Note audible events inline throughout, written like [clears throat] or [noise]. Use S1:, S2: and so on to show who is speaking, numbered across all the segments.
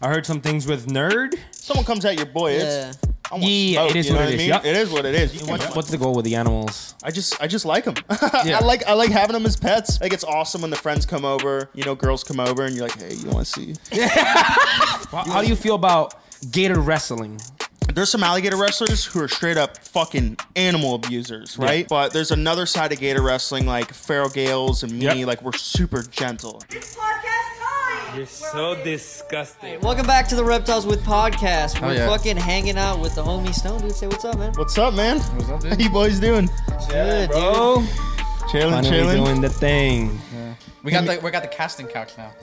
S1: I heard some things with nerd.
S2: Someone comes at your boy. It's,
S3: Yeah.
S2: I want
S1: Yeah,
S2: smoke,
S1: it is
S2: you know
S1: what it
S2: I
S1: is,
S2: mean?
S1: yep.
S2: It is what it is. You
S1: What's,
S2: can-
S1: what's the goal with the animals?
S2: I just I just like them. [laughs]
S1: Yeah.
S2: I like I like having them as pets. Like it's awesome when the friends come over. You know, girls come over and you're like, hey, you want to see? [laughs]
S1: How, how do you feel about gator wrestling?
S2: There's some alligator wrestlers who are straight up fucking animal abusers, right?
S1: Yeah.
S2: But there's another side of gator wrestling, like Feral Gales and me.
S1: Yep.
S2: Like we're super gentle.
S4: It's podcast time.
S5: You're so disgusting.
S3: Welcome back to the Reptiles with Podcast. We're
S6: yeah.
S3: fucking hanging out with the homie Stone, dude. Say what's up, man.
S2: What's up, man?
S6: What's up,
S2: How you boys doing?
S3: Good, dude.
S1: Bro,
S2: Chilling,
S1: finally
S2: chilling.
S1: doing the thing.
S6: We got the we got the casting couch now. [laughs]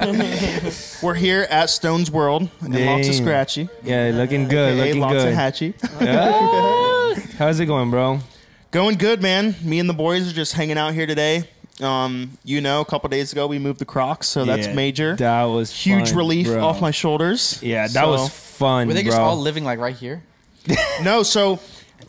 S2: Oh yeah. [laughs] We're here at Stone's World and lots of scratchy.
S1: Yeah, looking good,
S2: Hey,
S1: looking
S2: lots
S1: good.
S2: of hatchy.
S1: Yeah. How's it going, bro?
S2: Going good, man. Me and the boys are just hanging out here today. Um, you know, a couple days ago we moved the Crocs, so that's
S1: Yeah,
S2: major.
S1: That was
S2: Huge
S1: fun,
S2: relief
S1: bro.
S2: off my shoulders.
S1: Yeah, that
S2: So-
S1: was fun,
S6: Were they
S1: bro.
S6: just all living like right here? [laughs]
S2: no. So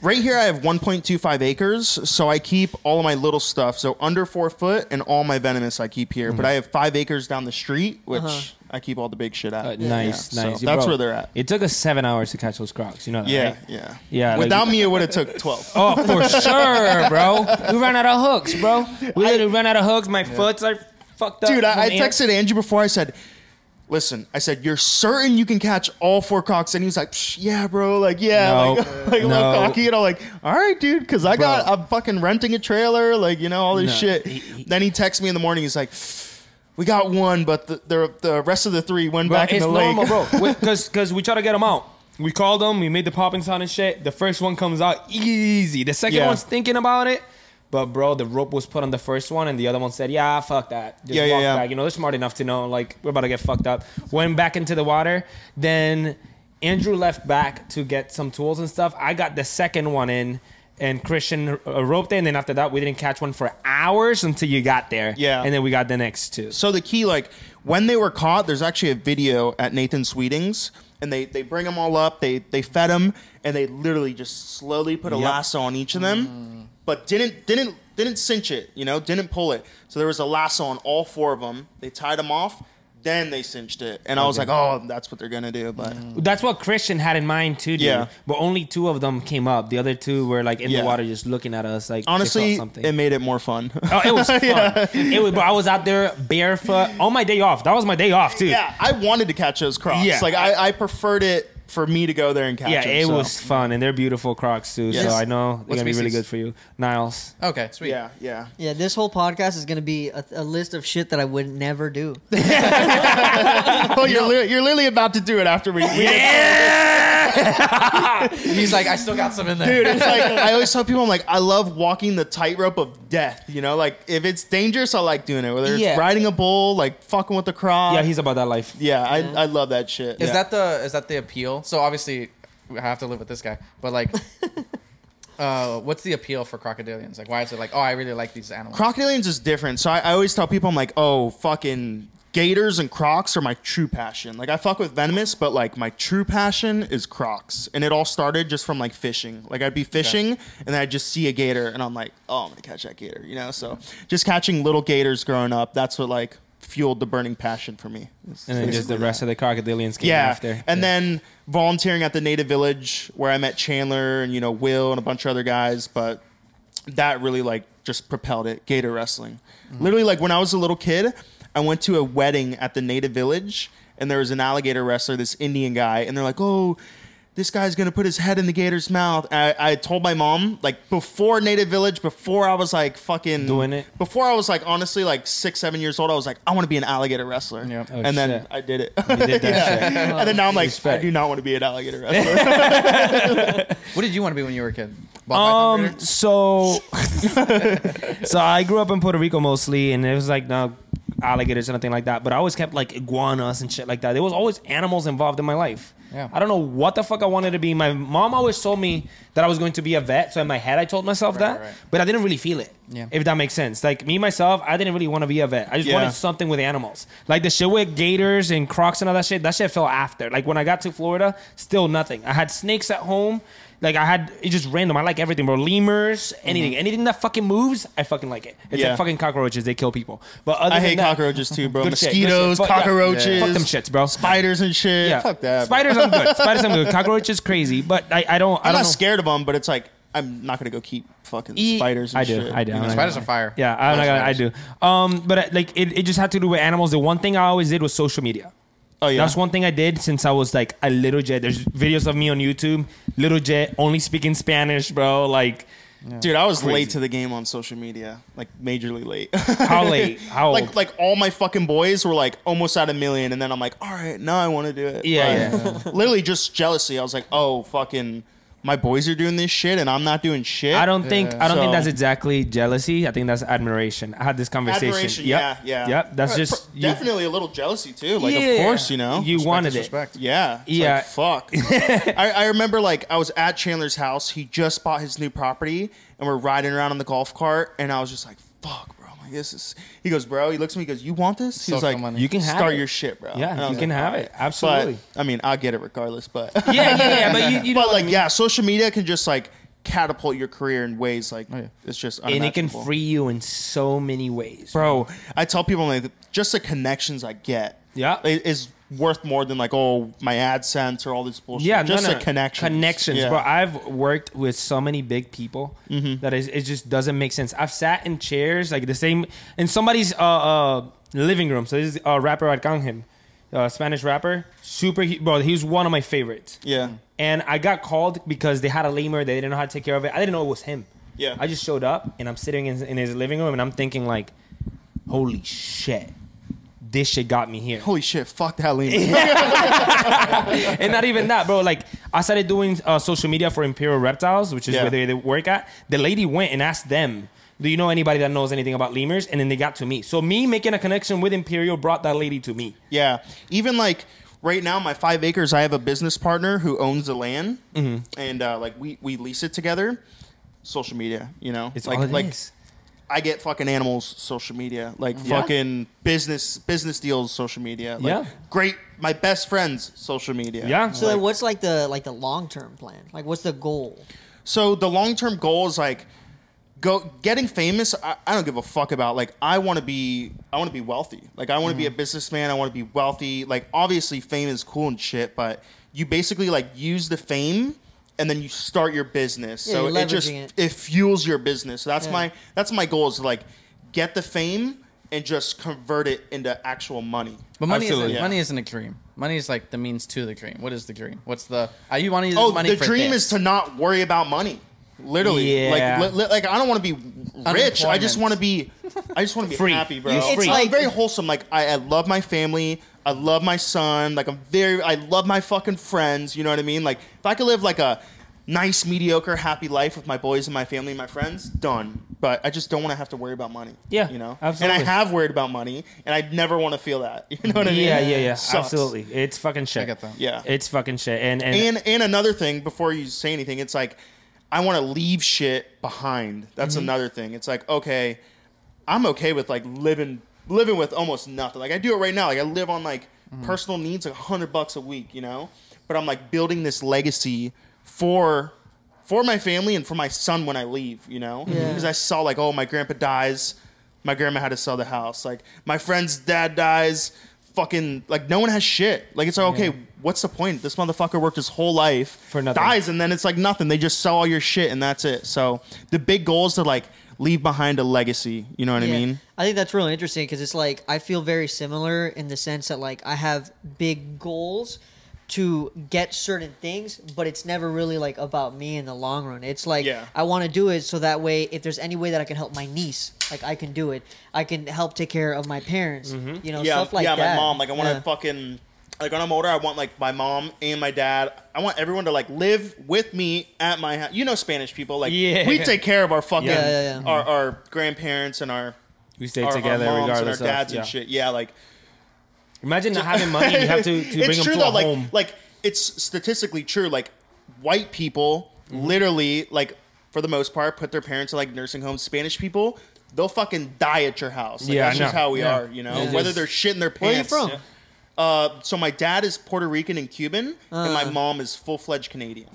S2: right here I have 1.25 acres, so I keep all of my little stuff. So under four foot and all my venomous I keep here.
S1: Mm-hmm.
S2: But I have five acres down the street, which
S3: Uh-huh.
S2: I keep all the big shit at.
S1: Uh,
S2: Yeah,
S1: nice,
S2: so
S1: nice.
S2: that's
S1: Bro,
S2: where they're at.
S1: It took us seven hours to catch those crocs. You know that,
S2: Yeah,
S1: right?
S2: yeah,
S1: Yeah, like-
S2: Without me, it would have took 12. [laughs]
S1: Oh, for sure, bro. We ran out of hooks, bro. We literally ran out of hooks. My foot's are fucked up.
S2: Dude, I, I
S1: from ants.
S2: texted Andrew before. I said, "Listen, I said you're certain you can catch all four cocks," and he was like, Psh, "Yeah, bro. Like, yeah,
S1: No.
S2: like, [laughs] like a little
S1: No.
S2: cocky." And I'm like, "All right, dude, because I got
S1: Bro.
S2: I'm fucking renting a trailer, like you know all this
S1: No.
S2: shit."
S1: He- he-
S2: then he texts me in the morning. He's like. We got one, but the, the the rest of the three went
S1: Bro,
S2: back in the
S1: normal,
S2: lake.
S1: bro. [laughs] Because because we try to get them out. We called them. We made the popping sound and shit. The first one comes out easy. The second
S2: Yeah.
S1: one's thinking about it. But bro, the rope was put on the first one, and the other one said, "Yeah, fuck that. Just
S2: Yeah, yeah,
S1: walk
S2: yeah.
S1: back." You know, they're smart enough to know like we're about to get fucked up. Went back into the water. Then Andrew left back to get some tools and stuff. I got the second one in, and Christian uh, roped it. And then after that, we didn't catch one for hours until you got there.
S2: Yeah.
S1: and then we got the next two.
S2: So the key, like when they were caught, there's actually a video at Nathan Sweeting's, and they they bring them all up, they they fed them, and they literally just slowly put a
S1: Yep.
S2: lasso on each of them, mm. but didn't didn't didn't cinch it, you know, didn't pull it. So there was a lasso on all four of them. They tied them off, then they cinched it, and I was like, oh, that's what they're gonna do, but. Mm.
S1: That's what Christian had in mind too, dude.
S2: Yeah.
S1: But only two of them came up. The other two were like in
S2: Yeah.
S1: the water, just looking at us like they saw
S2: Honestly,
S1: something.
S2: it made it more fun.
S1: oh, it was [laughs] fun. It was. Bro, I was out there barefoot on my day off. That was my day off too.
S2: yeah, I wanted to catch those crocs.
S1: Yeah.
S2: Like I, I preferred it for me to go there and catch it.
S1: Yeah,
S2: them.
S1: it
S2: so.
S1: was fun, and they're beautiful Crocs too.
S2: Yes.
S1: So I know they're
S6: What
S1: gonna be really good for you, Niles.
S6: Okay, sweet.
S2: Yeah, yeah.
S3: Yeah, this whole podcast is gonna be a, a list of shit that I would never do. [laughs]
S2: Oh, you're, li- you're literally about to do it after we. we [laughs]
S6: He's like, I still got some in there.
S2: Dude, it's like I always tell people, I'm like, I love walking the tightrope of death. You know, like if it's dangerous, I like doing it. Whether it's
S1: Yeah.
S2: riding a bull, like fucking with the croc.
S1: Yeah, he's about that life.
S2: yeah, I, I love that shit.
S6: Is
S2: Yeah.
S6: that the is that the appeal? So obviously, I have to live with this guy. But like, [laughs] uh, what's the appeal for crocodilians? Like, why is it like, oh, I really like these animals?
S2: crocodilians is different? So I, I always tell people, I'm like, oh, fucking gators and crocs are my true passion. Like I fuck with venomous, but like my true passion is crocs, and it all started just from like fishing. Like I'd be fishing, and then I'd just see a gator, and I'm like, oh, I'm gonna catch that gator. You know, so just catching little gators growing up. That's what like fueled the burning passion for me. It's
S1: And then just the rest of the crocodilians came
S2: yeah.
S1: after.
S2: And then volunteering at the native village where I met Chandler and you know Will and a bunch of other guys, but that really like just propelled it. Gator wrestling.
S1: Mm-hmm.
S2: Literally like when I was a little kid, I went to a wedding at the native village and there was an alligator wrestler, this Indian guy, and they're like, "Oh, this guy's gonna put his head in the gator's mouth." I, I told my mom like before Native Village, before I was like fucking
S1: Doing it?
S2: before I was like honestly like six, seven years old, I was like, I want to be an alligator wrestler.
S6: Yep.
S1: Oh,
S2: and then
S1: shit.
S2: I did it.
S1: Did that [laughs]
S2: Yeah.
S1: shit.
S2: And then now I'm like,
S1: Respect.
S2: I do not want to be an alligator [laughs] wrestler. [laughs]
S6: What did you want to be when you were a kid? Ball python
S1: Um.
S6: breeder?
S1: So, so I grew up in Puerto Rico mostly, and it was like no alligators or nothing like that. But I always kept like iguanas and shit like that. There was always animals involved in my life.
S6: Yeah.
S1: I don't know what the fuck I wanted to be. My mom always told me that I was going to be a vet, so in my head I told myself
S6: Right,
S1: that,
S6: right.
S1: but I didn't really feel it.
S6: Yeah.
S1: If that makes sense. Like me myself, I didn't really want to be a vet. I just
S2: Yeah.
S1: wanted something with animals. Like the shit with gators and crocs and all that shit. That shit fell after. Like when I got to Florida, still nothing. I had snakes at home. Like I had it's just random. I like everything, bro. Lemurs, anything, anything that fucking moves, I fucking like it. It's
S2: Mm-hmm. Yeah.
S1: like fucking cockroaches. They kill people. But other
S2: I
S1: than
S2: hate
S1: that,
S2: cockroaches too, bro. [laughs]
S1: Good shit, shit.
S2: Mosquitoes,
S1: yeah.
S2: cockroaches,
S1: Fuck them shits, bro.
S2: spiders and shit.
S1: Yeah,
S2: Fuck that. bro.
S1: Spiders, I'm good. [laughs] Spiders, I'm good. Cockroaches, crazy. But I, I don't. I
S2: I'm
S1: don't
S2: not
S1: know.
S2: scared of them, but it's like I'm not gonna go keep fucking
S1: E-
S2: spiders. And
S1: I do,
S2: shit,
S1: I do.
S2: you know?
S6: Spiders
S1: gonna
S6: are fire.
S1: Yeah, I'm not gonna, I do. Um, but uh, like it, it just had to do with animals. The one thing I always did was social media.
S2: Oh yeah.
S1: That's one thing I did since I was like a little jet. There's videos of me on YouTube, little jet, only speaking Spanish, bro. Like,
S2: Dude, I was
S1: Crazy.
S2: late to the game on social media, like majorly late.
S1: how late? [laughs] How
S2: like
S1: old?
S2: like all my fucking boys were like almost at a million, and then I'm like, all right, now I want to do it.
S1: Yeah,
S2: But [laughs] literally just jealousy. I was like, oh fucking, my boys are doing this shit, and I'm not doing shit.
S1: I don't think I don't think that's exactly jealousy. I think that's admiration. I had this conversation.
S2: admiration.
S1: Yep.
S2: Yeah, yeah.
S1: Yep. That's just
S2: pr-
S1: you,
S2: definitely a little jealousy too. Like
S1: Yeah.
S2: of course, you know.
S1: You wanted it.
S6: Respect.
S2: Yeah. It's
S1: Yeah.
S2: Like, fuck. [laughs] I, I remember like I was at Chandler's house. He just bought his new property, and we're riding around on the golf cart, and I was just like, "Fuck, bro." I'm like, this is. He goes, "Bro." He looks at me. He goes, "You want this?" He's like.
S1: You can have
S2: start
S1: it.
S2: your shit, bro."
S1: Yeah,
S2: And I
S1: you
S2: was
S1: can have
S2: "All
S1: it. Absolutely.
S2: But, I mean, I'll get it regardless, but [laughs]
S1: yeah, yeah, yeah. But you, you [laughs] know,
S2: but like, yeah, social media can just like catapult your career in ways like
S6: Oh, yeah.
S2: it's just
S1: and it can
S2: unimaginable.
S1: free you in so many ways,
S2: bro. I tell people like just the connections I get,
S1: Yeah.
S2: i- is worth more than like oh my AdSense or all this bullshit.
S1: Yeah,
S2: just
S1: no, no.
S2: connections.
S1: Connections,
S2: Yeah.
S1: bro. I've worked with so many big people
S2: Mm-hmm.
S1: that is, it just doesn't make sense. I've sat in chairs like the same in somebody's uh, uh, living room. So this is a rapper Arcangel, uh, Spanish rapper, super. he- Bro, he was one of my favorites.
S2: Yeah.
S1: And I got called because they had a lemur. They didn't know how to take care of it. I didn't know it was him.
S2: Yeah.
S1: I just showed up and I'm sitting in, in his living room and I'm thinking like, holy shit, this shit got me here.
S2: Holy shit! Fuck that lean. [laughs]
S1: and not even that, bro. Like I started doing uh, social media for Imperial Reptiles, which is
S2: Yeah.
S1: where they, they work at. The lady went and asked them, "Do you know anybody that knows anything about lemurs?" And then they got to me. So me making a connection with Imperial brought that lady to me.
S2: Yeah. Even like right now, my five acres, I have a business partner who owns the land,
S1: Mm-hmm.
S2: and uh, like we we lease it together. Social media, you know,
S1: It's
S2: like
S1: all it
S2: like
S1: is.
S2: I get fucking animals social media, like
S1: Yeah.
S2: fucking business business deals social media. Like,
S1: Yeah.
S2: Great. My best friends social media.
S1: Yeah.
S3: So then what's like the like the long term plan? Like what's the goal?
S2: So the long term goal is like go getting famous. I, I don't give a fuck about like I want to be I want to be wealthy. Like I want to be a mm-hmm. businessman. I want to be wealthy. Like obviously fame is cool and shit, but you basically like use the fame and then you start your business.
S3: Yeah,
S2: so
S3: you're
S2: it just it.
S3: it.
S2: fuels your business. So that's
S3: Yeah.
S2: my that's my goal is to like get the fame and just convert it into actual money.
S6: But money
S1: Absolutely.
S6: isn't
S2: Yeah.
S6: money isn't a dream. Money is like the means to the dream. What is the dream? What's the? Are you want to use
S2: Oh,
S6: money
S2: the
S6: for
S2: dream
S6: this?
S2: is to not worry about money. Literally,
S1: Yeah.
S2: like, li- li- like I don't want to be rich. I just want to be, I just want to be
S1: Free.
S2: happy, bro.
S1: You're
S2: It's
S1: free.
S2: like very wholesome. Like I, I love my family. I love my son. Like I'm very, I love my fucking friends. You know what I mean? Like if I could live like a nice, mediocre, happy life with my boys and my family and my friends, done. But I just don't want to have to worry about money.
S1: Yeah,
S2: you know.
S1: absolutely.
S2: And I have worried about money, and I never want to feel that. [laughs] You know what I mean?
S1: Yeah, yeah, yeah.
S2: Sucks.
S1: Absolutely. It's fucking shit.
S6: I get that.
S2: Yeah.
S1: It's fucking shit. And and,
S2: And and another thing before you say anything, it's like I want to leave shit behind. That's
S1: Mm-hmm.
S2: another thing. It's like okay, I'm okay with like living living with almost nothing. Like I do it right now. Like I live on like
S1: Mm-hmm.
S2: personal needs, like hundred bucks a week, you know. But I'm like building this legacy for for my family and for my son when I leave, you know.
S3: Yeah.
S2: Because I saw like, oh, my grandpa dies. My grandma had to sell the house. Like my friend's dad dies. Fucking like no one has shit. Like it's like okay, what's the point? This motherfucker worked his whole life
S1: For nothing.
S2: dies, and then it's like nothing. They just sell all your shit, and that's it. So the big goal is to like leave behind a legacy. You know what I mean?
S3: I think that's really interesting because it's like I feel very similar in the sense that like I have big goals to get certain things, but it's never really like about me in the long run. It's like
S2: Yeah.
S3: I want to do it so that way if there's any way that I can help my niece, like I can do it. I can help take care of my parents, mm-hmm. you know,
S2: yeah,
S3: stuff like
S2: yeah.
S3: that.
S2: My mom. Like I want to
S3: Yeah.
S2: fucking like when I'm older, I want like my mom and my dad. I want everyone to like live with me at my house. You know, Spanish people like
S1: Yeah.
S2: we take care of our fucking
S1: Yeah,
S3: yeah, yeah.
S2: Our, our grandparents and our
S1: we stay
S2: our,
S1: together
S2: our moms and our dads
S1: of
S2: and
S1: yeah.
S2: shit. Yeah, like
S1: Imagine not having money you have to, to [laughs] bring
S2: it's
S1: them
S2: true
S1: to
S2: though.
S1: a
S2: Like
S1: home.
S2: like it's statistically true. Like white people
S1: Mm-hmm.
S2: literally like for the most part put their parents in like nursing homes. Spanish people. They'll fucking die at your house. Like,
S1: Yeah,
S2: that's just
S1: know.
S2: how we
S1: Yeah.
S2: are, you know.
S1: It
S2: Whether they're shitting their
S3: Where are you
S2: pants.
S3: from?
S2: Uh, so my dad is Puerto Rican and Cuban, and my
S3: Uh.
S2: mom is full fledged Canadian.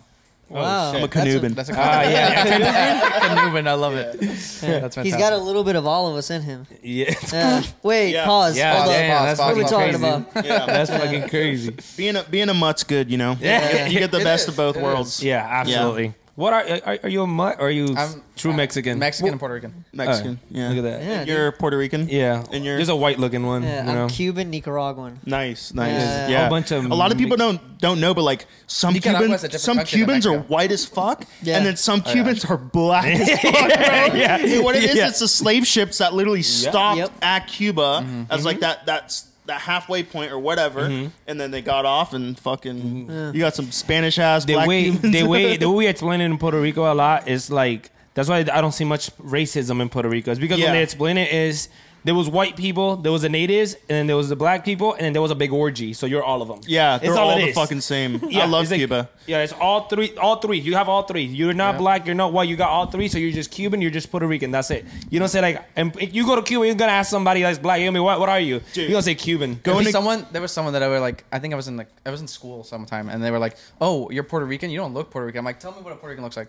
S3: Wow,
S1: shit.
S2: I'm a
S3: that's
S2: Canubin.
S6: That's a
S1: Ah, yeah. [laughs] [laughs]
S6: Canubin. I love it. That's fantastic.
S3: He's got a little bit of all of us in him.
S1: yeah. [laughs]
S3: Uh, wait,
S2: Yeah.
S3: pause.
S1: Yeah,
S3: Hold
S1: damn,
S3: up.
S1: that's
S3: what are we talking
S1: crazy.
S3: about?
S2: yeah.
S1: That's fucking crazy.
S2: being a being a mutt's good, you know.
S1: Yeah.
S2: You get the
S6: It
S2: best
S6: is.
S2: of both
S6: It
S2: worlds.
S1: Yeah, absolutely. What are, are are you a mutt or are you
S6: I'm-
S1: true Mexican?
S6: Mexican and Puerto Rican.
S2: Mexican.
S1: Oh,
S2: yeah.
S1: Look at that.
S3: Yeah,
S2: And You're Puerto Rican.
S1: Yeah,
S2: And you're-
S1: there's a white looking one.
S3: Yeah,
S1: you
S3: I'm? Cuban, Nicaraguan.
S2: Nice, nice.
S3: Yeah.
S2: Yeah,
S1: A bunch of
S2: a lot of people don't don't know, but like some
S6: Nicaragua's a
S2: Cubans,
S6: different
S2: some
S6: country than
S2: Cubans are
S6: Mexico.
S2: white as fuck,
S3: Yeah.
S2: and then some Cubans are black as [laughs] fuck, bro.
S1: Yeah.
S2: And what it is,
S1: Yeah.
S2: it's the slave ships that literally stopped
S3: Yep.
S2: at Cuba
S1: Mm-hmm.
S2: as like that that's that halfway point or whatever, mm-hmm. and then they got off and fucking. Mm-hmm. You got some Spanish ass
S1: the way
S2: Cubans.
S1: the way [laughs] the way we explain it in Puerto Rico a lot is like that's why I don't see much racism in Puerto Rico. It's because
S2: Yeah.
S1: when they explain it is there was white people, there was the natives, and then there was the black people, and then there was a big orgy. So you're all of them.
S2: yeah,
S1: It's
S2: they're
S1: all
S2: all,
S1: it
S2: the fucking same. [laughs]
S1: Yeah,
S2: I love
S1: it's like-
S2: Cuba.
S1: Yeah, it's all three. All three. You have all three. You're not black. You're not white. You got all three. So you're just Cuban. You're just Puerto Rican. That's it. You don't say like. And if you go to Cuba, you're gonna ask somebody that's black. You're gonna what? What are you?
S2: Dude.
S1: You're gonna say Cuban.
S6: There
S2: Going to-
S6: someone. There was someone that I were like. I think I was in like. I was in school sometime, and they were like, "Oh, you're Puerto Rican. You don't look Puerto Rican." I'm like, "Tell me what a Puerto Rican looks like.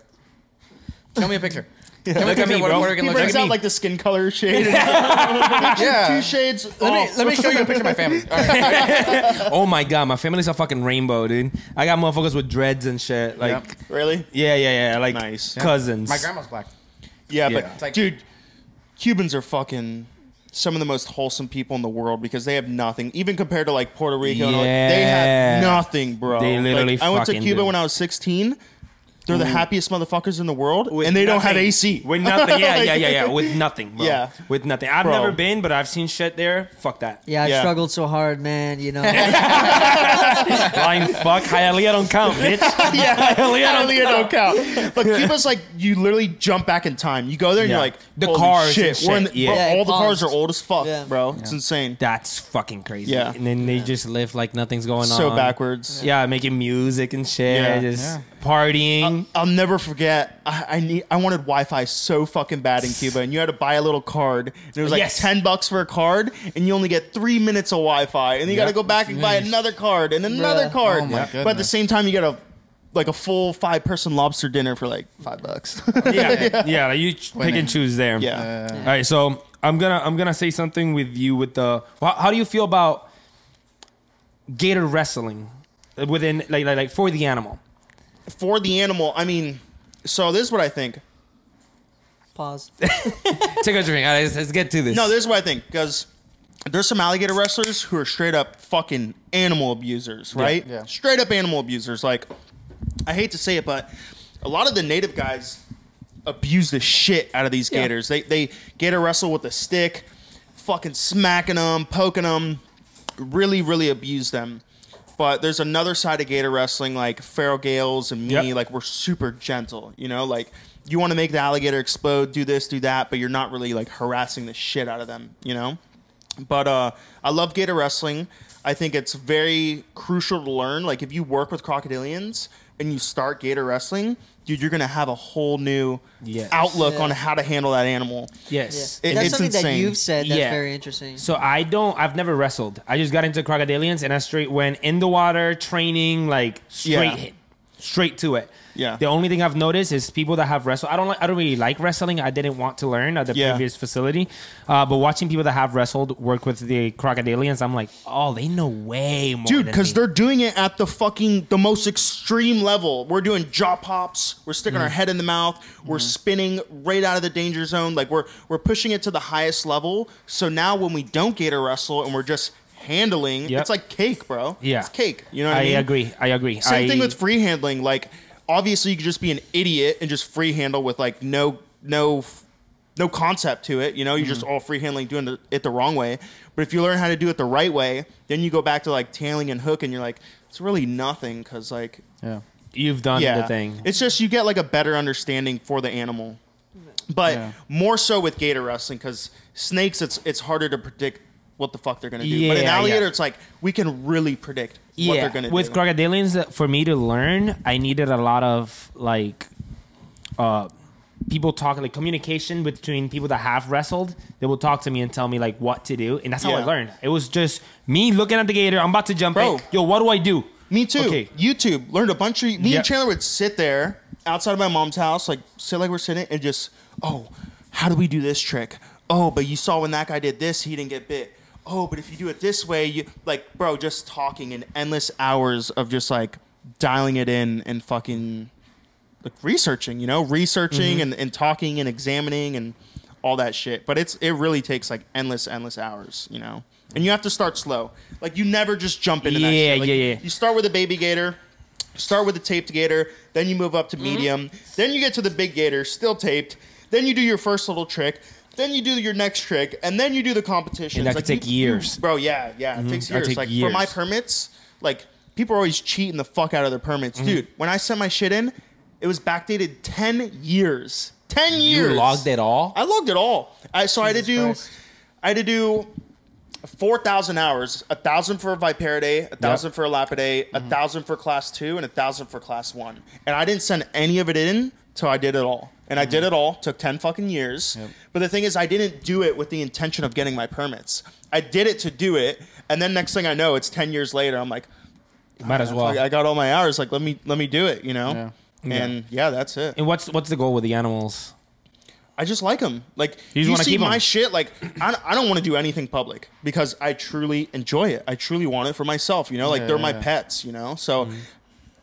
S6: Tell me a picture. Tell me a
S1: Look at me, bro.
S6: a
S2: He brings
S6: like."
S2: out like the skin color shade. [laughs] [laughs]
S6: yeah.
S2: Two shades.
S6: Let me
S2: off.
S6: let me show you a picture of my family. [laughs] All right.
S1: Oh my god, my family's a fucking rainbow, dude. I got motherfuckers with dreads and shit. Like,
S6: Yep.
S2: Really?
S1: yeah, yeah, yeah. Like
S2: Nice.
S1: cousins.
S6: My grandma's black.
S2: Yeah,
S1: Yeah.
S2: but
S6: It's like-
S2: dude, Cubans are fucking some of the most wholesome people in the world because they have nothing, even compared to like Puerto Rico. and all- they
S1: Yeah.
S2: have nothing, bro.
S1: They literally
S2: Like, I went to
S1: fucking
S2: Cuba
S1: do.
S2: when I was 16. They're the mm. happiest motherfuckers in the world,
S1: With
S2: and they don't have
S1: nothing.
S2: AC.
S1: With nothing. Yeah, [laughs] yeah, yeah, yeah. With nothing, bro.
S2: Yeah.
S1: With nothing. I've
S2: Bro.
S1: never been, but I've seen shit there. Fuck that.
S3: Yeah, I
S2: Yeah.
S3: struggled so hard, man. You know. [laughs]
S1: Lying fuck. Hialeah don't count, [laughs] bitch.
S2: yeah,
S1: Hialeah
S2: Hialeah don't count. But Cuba's like you literally jump back in time. You go there and
S1: Yeah.
S2: you're like,
S1: The
S2: Holy
S1: cars
S2: shit.
S1: and
S2: We're in
S1: shit,
S2: the-
S1: yeah.
S2: bro,
S3: Yeah,
S2: all the cars are
S3: paused.
S2: old as fuck,
S3: Yeah.
S2: bro. It's insane.
S1: That's fucking crazy.
S2: Yeah.
S1: And then they just live like nothing's going on.
S2: So backwards.
S1: Yeah, making music and shit.
S2: Yeah.
S1: Just
S6: Yeah.
S1: Partying.
S2: I'll never forget. I, I need. I wanted Wi-Fi so fucking bad in Cuba, and you had to buy a little card. And it was like
S1: Yes.
S2: ten bucks for a card, and you only get three minutes of Wi-Fi, and you got to go back and buy another card and another
S3: Bruh.
S2: card.
S6: Oh
S2: But at the same time, you get a like a full five-person lobster dinner for like five bucks. [laughs]
S1: yeah, yeah. like you ch- pick
S6: Winning.
S1: and choose there.
S2: yeah.
S1: All right, so I'm gonna I'm gonna say something with you with the. How, how do you feel about gator wrestling within like like, like for the animal?
S2: For the animal, I mean, so this is what I think.
S3: Pause. [laughs]
S1: Take a drink. All right, let's, let's get to this.
S2: No, this is what I think because there's some alligator wrestlers who are straight up fucking animal abusers, right?
S6: yeah.
S2: Straight up animal abusers. Like, I hate to say it, but a lot of the native guys abuse the shit out of these
S1: Yeah.
S2: gators. They they gator wrestle with a stick, fucking smacking them, poking them, really really abuse them. But there's another side of gator wrestling, like Feral Gales and me.
S1: Yep.
S2: Like we're super gentle, you know. Like you want to make the alligator explode, do this, do that, but you're not really like harassing the shit out of them, you know. But uh, I love gator wrestling. I think it's very crucial to learn. Like if you work with crocodilians and you start gator wrestling, dude, you're gonna have a whole new
S1: Yes.
S2: outlook
S3: Yeah.
S2: on how to handle that animal.
S3: Yeah.
S1: Yes.
S2: It-
S3: that's
S2: it's
S3: something that you've said that's
S1: Yeah.
S3: very interesting.
S1: So I don't. I've never wrestled. I just got into crocodilians and I straight went in the water training, like straight
S2: Yeah.
S1: hit, straight to it.
S2: Yeah.
S1: The only thing I've noticed is people that have wrestled. I don't like. I don't really like wrestling. I didn't want to learn at the
S2: Yeah.
S1: previous facility. Uh, but watching people that have wrestled work with the crocodilians, I'm like, oh, they know way more.
S2: Dude, because they're doing it at the fucking the most extreme level. We're doing jaw pops. We're sticking
S1: Mm.
S2: our head in the mouth. We're spinning right out of the danger zone. Like we're we're pushing it to the highest level. So now when we don't get a wrestle and we're just handling,
S1: Yep.
S2: it's like cake, bro.
S1: Yeah.
S2: it's cake. You know what I,
S1: I
S2: mean?
S1: agree. I agree.
S2: Same
S1: I,
S2: thing with free handling. Like obviously you could just be an idiot and just free handle with like no no no concept to it. You know, you're just
S1: Mm-hmm.
S2: all free handling doing the, it the wrong way. But if you learn how to do it the right way, then you go back to like tailing and hook, and you're like, it's really nothing because like
S6: Yeah.
S1: You've done
S2: yeah,
S1: the thing.
S2: it's just you get like a better understanding for the animal. But
S6: Yeah.
S2: more so with gator wrestling because snakes, it's it's harder to predict what the fuck they're gonna do. but in
S1: Yeah,
S2: alligator,
S1: yeah.
S2: it's like we can really predict what they're gonna
S1: with
S2: do.
S1: With crocodilians, uh, for me to learn, I needed a lot of like, uh, people talking like communication between people that have wrestled. They will talk to me and tell me like what to do, and that's how I learned. It was just me looking at the gator. I'm about to jump
S2: Bro.
S1: in. Yo, what do I do?
S2: Me too.
S1: Okay.
S2: YouTube learned a bunch of. Me and Chandler would sit there outside of my mom's house, like sit like we're sitting, and just, oh, how do we do this trick? Oh, but you saw when that guy did this, he didn't get bit. Oh, but if you do it this way, you like, bro, just talking in endless hours of just like dialing it in and fucking like researching, you know, researching and, and talking and examining and all that shit. But it's it really takes like endless, endless hours, you know. And you have to start slow. Like you never just jump into that
S1: Yeah,
S2: shit. Like,
S1: yeah, yeah.
S2: You start with a baby gator, start with a taped gator, then you move up
S1: Mm-hmm.
S2: to medium, then you get to the big gator, still taped, then you do your first little trick. Then you do your next trick, and then you do the competition.
S1: And that could take years.
S2: bro. Yeah, yeah, it takes years.
S1: take
S2: like for my permits, like people are always cheating the fuck out of their permits,
S1: Mm-hmm.
S2: dude. When I sent my shit in, it was backdated ten years. Ten years.
S1: You logged it all.
S2: I logged it all. I so I had to do,
S3: Christ.
S2: I had to do four thousand hours. A thousand for a Viperidae, a thousand for Elapidae, a thousand for class two, and a thousand for class one. And I didn't send any of it in till I did it all. And I did mm-hmm. it all. Took ten fucking years. But the thing is, I didn't do it with the intention of getting my permits. I did it to do it, and then next thing I know, it's ten years later. I'm like,
S1: Might as ah,
S2: well. I got all my hours. Like, let me let me do it. You know.
S6: Yeah.
S2: And yeah, that's it.
S1: and what's what's the goal with the animals?
S2: I just like them. Like
S1: You
S2: you, see
S1: keep 'em.
S2: my shit. Like I, don't- I don't want to do anything public because I truly enjoy it. I truly want it for myself. You know, like
S6: Yeah,
S2: they're
S6: yeah,
S2: my
S6: yeah.
S2: pets. You know, so mm-hmm.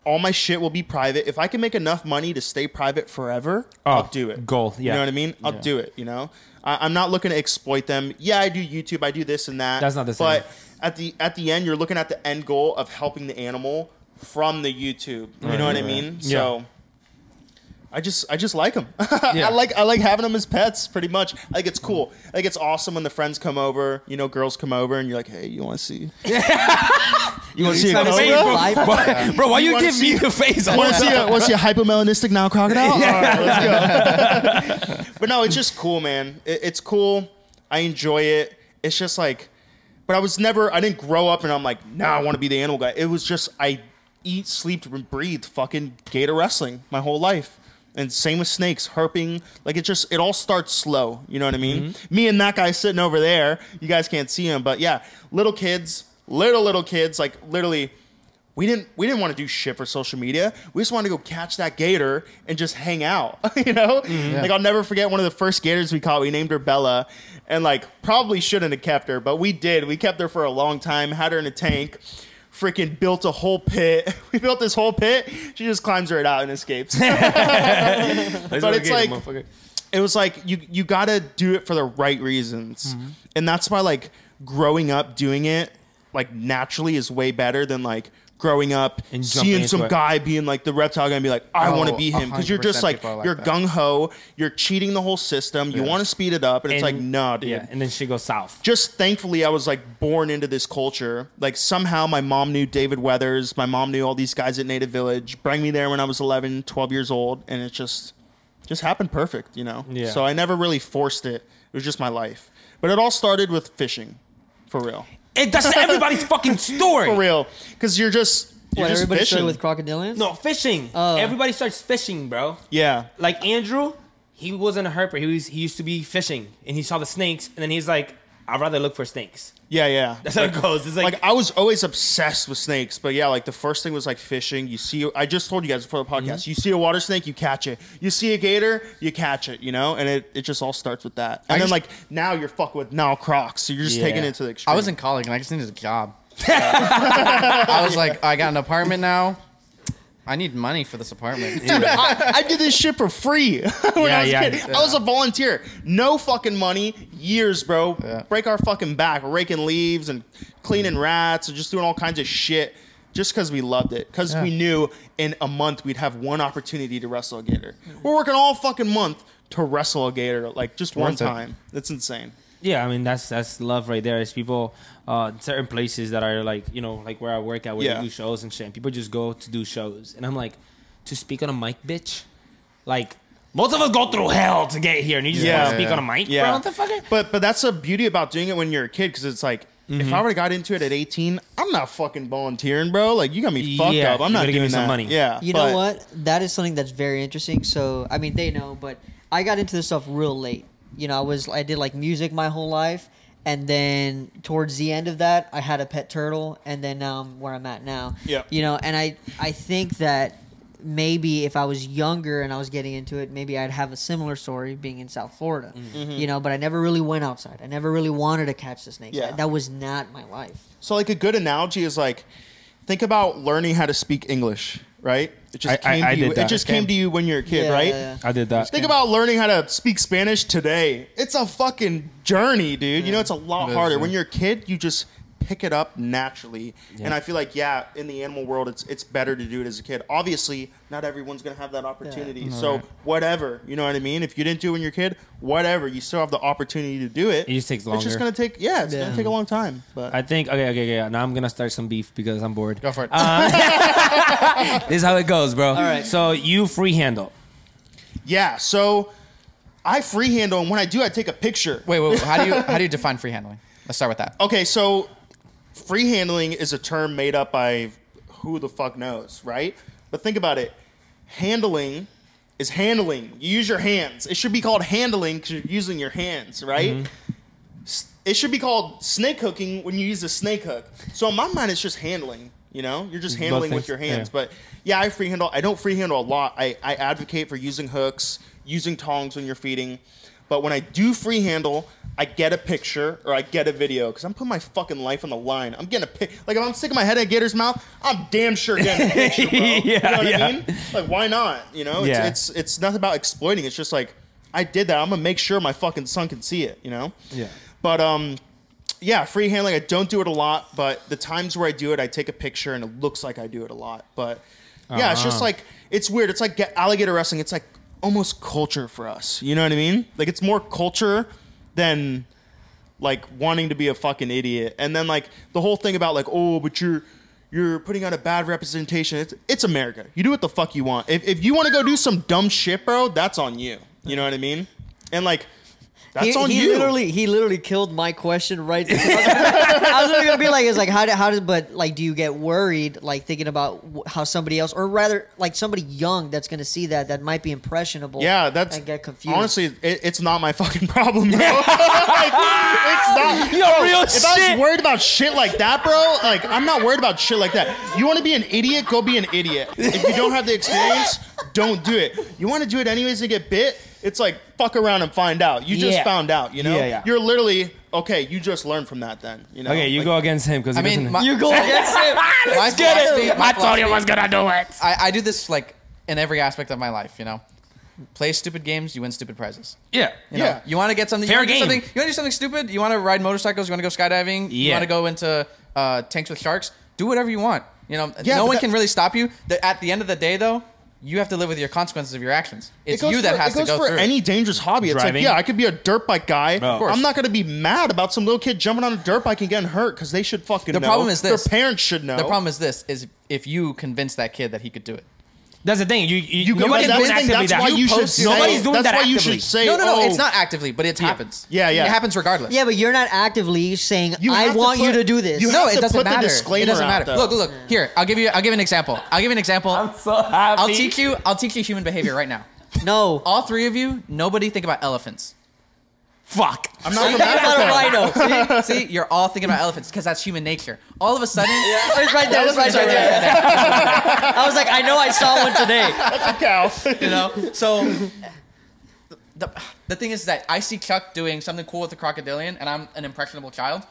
S2: All my shit will be private. If I can make enough money to stay private forever,
S1: Oh,
S2: I'll do it.
S1: goal, Yeah.
S2: You know what I mean? I'll
S6: Yeah.
S2: do it. You know, I, I'm not looking to exploit them. Yeah, I do YouTube. I do this and that.
S1: That's not the same.
S2: But at the at the end, you're looking at the end goal of helping the animal from the YouTube. You know what I mean?
S1: Yeah.
S2: So. I just I just like them. [laughs]
S1: Yeah.
S2: I like I like having them as pets pretty much. I think it's cool. I think it's awesome when the friends come over, you know, girls come over and you're like, "Hey, you want to see? [laughs] you want to see a
S3: trying to
S2: cobra?
S3: say
S2: You
S3: live-
S1: Bro, bro, why
S2: You
S1: you, give me the face? [laughs]
S2: want to see a want to see a hypomelanistic now crocodile? All right, let's go. but no, it's just cool, man. It, it's cool. I enjoy it. It's just like, but I was never. I didn't grow up and I'm like, nah, I want to be the animal guy. It was just I eat, sleep, and breathe fucking gator wrestling my whole life. And same with snakes, herping. Like it just it all starts slow. You know what I mean? Mm-hmm. Me and that guy sitting over there. You guys can't see him, but yeah, little kids, little little kids, like literally we didn't we didn't want to do shit for social media. We just wanted to go catch that gator and just hang out. [laughs] you know? Mm-hmm. Like I'll never forget one of the first gators we caught. We named her Bella. And like probably shouldn't have kept her, but we did. We kept her for a long time, had her in a tank, freaking built a whole pit. [laughs] We built this whole pit. She just climbs right out and escapes. [laughs] [laughs] but it's like it was like you you got to do it for the right reasons
S1: Mm-hmm.
S2: and that's why like growing up doing it like naturally is way better than like growing up
S1: And
S2: seeing some
S1: it.
S2: guy being like the reptile guy and be like i
S6: Oh,
S2: want to be him because you're just like,
S6: like
S2: you're gung-ho you're cheating the whole system you want to speed it up and, it's like no dude
S1: Yeah, and then she goes south.
S2: just thankfully I was like born into this culture. Like somehow my mom knew David Weathers, my mom knew all these guys at Native Village, bring me there when I was 11, 12 years old and it just just happened perfect, you know.
S1: Yeah.
S2: So I never really forced it. It was just my life. But it all started with fishing. For real.
S1: It, that's [laughs] everybody's fucking story.
S2: For real. Cuz you're just you're
S3: What
S2: just
S3: everybody
S2: fishing.
S3: with crocodilians?
S1: No, fishing.
S3: Oh.
S1: Everybody starts fishing, bro.
S2: yeah.
S1: Like Andrew, he wasn't a herper. He was he used to be fishing, and he saw the snakes, and then he's like, "I'd rather look for snakes."
S2: Yeah, yeah. [laughs]
S1: That's how it goes. It's like,
S2: like I was always obsessed with snakes, but yeah, like the first thing was like fishing. You see, I just told you guys before the podcast.
S1: Mm-hmm.
S2: You see a water snake, you catch it. You see a gator, you catch it. You know, and it, it just all starts with that. And
S6: I
S2: then
S6: just-
S2: like now you're fucking with now Crocs, so you're just taking it to the extreme.
S6: I was in college and I just needed a job. [laughs] I was like, I got an apartment now. I need money for this apartment. [laughs]
S2: I, I did this shit for free [laughs] when
S1: Yeah,
S2: I was
S1: yeah.
S2: a kid. I was a volunteer. No fucking money. Years, bro.
S6: Yeah.
S2: Break our fucking back, raking leaves and cleaning rats and just doing all kinds of shit just because we loved it. Because
S6: Yeah.
S2: we knew in a month we'd have one opportunity to wrestle a gator. We're working all fucking month to wrestle a gator, like just one
S6: Worth it.
S2: time. That's insane.
S1: Yeah, I mean that's that's love right there. Is people uh, certain places that are like you know like where I work at where
S2: Yeah.
S1: they do shows and shit. And people just go to do shows, and I'm like, to speak on a mic, bitch. Like most of us go through hell to get here, and you just
S2: Yeah.
S1: want to speak
S6: Yeah.
S1: on a mic,
S2: Yeah.
S1: bro. What the fuck?
S2: But but that's the beauty about doing it when you're a kid because it's like if I would have got into it at 18, I'm not fucking volunteering, bro. Like you got me fucked
S1: Yeah,
S2: up. I'm not
S1: gotta
S2: doing
S1: give me some money.
S2: Yeah,
S3: You
S2: but-
S3: know what? That is something that's very interesting. So, I mean, they know, but I got into this stuff real late. You know, I was I did like music my whole life, and then towards the end of that, I had a pet turtle, and then now I'm where I'm at now.
S2: Yeah.
S3: You know, and I I think that maybe if I was younger and I was getting into it, maybe I'd have a similar story being in South Florida. Mm-hmm. Mm-hmm. You know, but I never really went outside. I never really wanted to catch the snakes.
S2: Yeah.
S3: That was not my life.
S2: So like a good analogy is like think about learning how to speak English, right? It just
S1: I- I-
S2: came
S1: I
S2: to you.
S1: that.
S2: It just came to you when you're a kid,
S3: Yeah,
S2: right?
S3: yeah, yeah.
S1: I did that.
S2: Think about learning how to speak Spanish today. It's a fucking journey, dude. You know, it's a lot
S6: It is,
S2: harder.
S6: yeah.
S2: When you're a kid, you just pick it up naturally. And I feel like, yeah, in the animal world, it's it's better to do it as a kid. Obviously, not everyone's gonna have that opportunity. So whatever, you know what I mean. If you didn't do it when you're a kid, whatever, you still have the opportunity to do it.
S1: It just takes longer.
S2: It's just
S1: longer.
S2: gonna take, yeah, it's
S3: Yeah.
S2: gonna take a long time. But
S1: I think okay, okay, okay. Now I'm gonna start some beef because I'm bored.
S6: Go for it.
S1: Uh, [laughs] this is how it goes, bro. All
S3: right.
S1: So you free handle.
S2: yeah, so I free handle, and when I do, I take a picture.
S6: wait, wait, wait. How do you how do you define free handling? Let's start with that.
S2: Okay, so free handling is a term made up by who the fuck knows, right? But think about it. Handling is handling. You use your hands. It should be called handling because you're using your hands, right? Mm-hmm. S- It should be called snake hooking when you use a snake hook. So in my mind, it's just handling. You know, you're just handling with your hands.
S1: yeah.
S2: But yeah, I free handle. I don't free handle a lot. I, I advocate for using hooks, using tongs when you're feeding. But when I do free handle, I get a picture or I get a video because I'm putting my fucking life on the line. I'm getting a pic. Like if I'm sticking my head in a gator's mouth, I'm damn sure getting a picture, bro. [laughs] you
S1: Yeah,
S2: know what
S1: yeah.
S2: I mean? Like why not? You know, it's,
S1: Yeah.
S2: it's it's nothing about exploiting. It's just like I did that. I'm gonna make sure my fucking son can see it. You know.
S1: Yeah.
S2: But um, yeah, free handling. I don't do it a lot, but the times where I do it, I take a picture and it looks like I do it a lot. But yeah, it's just
S1: Uh-huh.
S2: like it's weird. It's like alligator wrestling. It's like almost culture for us. You know what I mean? Like it's more culture than like wanting to be a fucking idiot. And then like the whole thing about like oh, but you're you're putting out a bad representation. It's it's America. You do what the fuck you want. If if you want to go do some dumb shit, bro, that's on you. You know what I mean? And like that's
S3: he,
S2: on
S3: he
S2: you.
S3: literally he literally killed my question right there. [laughs] I was literally gonna be like, it's like how do, how does but like do you get worried like thinking about how somebody else or rather like somebody young that's gonna see that that might be impressionable.
S2: Yeah, that's
S3: and get confused.
S2: Honestly, it, it's not my fucking [laughs] problem, bro. [laughs] Like, it's not.
S1: Yo,
S2: bro,
S1: real
S2: if I was worried about shit like that, bro, like I'm not worried about shit like that. You want to be an idiot? Go be an idiot. If you don't have the experience, don't do it. You want to do it anyways and get bit? It's like fuck around and find out. You just
S1: Yeah.
S2: found out. You know.
S1: Yeah, yeah.
S2: You're literally okay. You just learned from that. Then you know.
S1: Okay, you
S2: Like,
S1: go against him because
S6: I mean, my, [laughs]
S3: you go [laughs] against it.
S6: my philosophy, my
S1: I told you I
S6: philosophy-
S1: was gonna do it.
S6: I, I do this like in every aspect of my life. You know, play stupid games, you win stupid prizes.
S1: Yeah.
S6: You know,
S2: Yeah.
S6: You want to get something.
S1: Fair
S6: you wanna do
S1: game.
S6: Something, you want to do something stupid. You want to ride motorcycles. You want to go skydiving. You
S1: Yeah.
S6: want to go into uh, tanks with sharks. Do whatever you want. You know,
S2: Yeah,
S6: no
S2: but
S6: one
S2: that-
S6: can really stop you. The, at the end of the day, though, you have to live with your consequences of your actions. It's
S2: it
S6: you that
S2: for,
S6: has
S2: it goes
S6: to go
S2: for
S6: through. it.
S2: any dangerous hobby. It's
S1: Driving?
S2: like, yeah, I could be a dirt bike guy.
S1: Of course.
S2: I'm not going to be mad about some little kid jumping on a dirt bike and getting hurt because they should fucking
S6: The
S2: know.
S6: problem is this.
S2: Their parents should know.
S6: The problem is this: is if you convince that kid that he could do it.
S1: That's the thing. You, you,
S2: You can,
S1: nobody's doing
S2: the
S1: actively
S2: that's
S1: that.
S2: why you should say,
S1: Nobody's doing that.
S2: that's
S1: that
S2: why you should say,
S6: No, no, no.
S2: oh,
S6: It's not actively, but it happens.
S2: Yeah, yeah.
S6: It happens regardless.
S3: Yeah, but you're not actively saying
S2: You
S3: I
S2: have to
S3: want you to do this.
S2: you
S6: no, it doesn't
S2: put the
S6: matter.
S2: disclaimer
S6: it doesn't matter.
S2: though.
S6: Look, look, look. Here, I'll give you. I'll give you an example. I'll give you an example.
S1: I'm so happy.
S6: I'll teach you. I'll teach you human behavior right now.
S3: no.
S6: All three of you, nobody think about elephants.
S1: Fuck.
S2: I'm not from
S3: That's not a
S2: Africa.
S3: rhino. [laughs]
S6: See, you're all thinking about elephants because that's human nature. All of a sudden,
S3: It's oh, right there. It's right there. I was like, I know I saw one today.
S2: That's a cow.
S6: you know. So the, the thing is that I see Chuck doing something cool with the crocodilian, and I'm an impressionable child.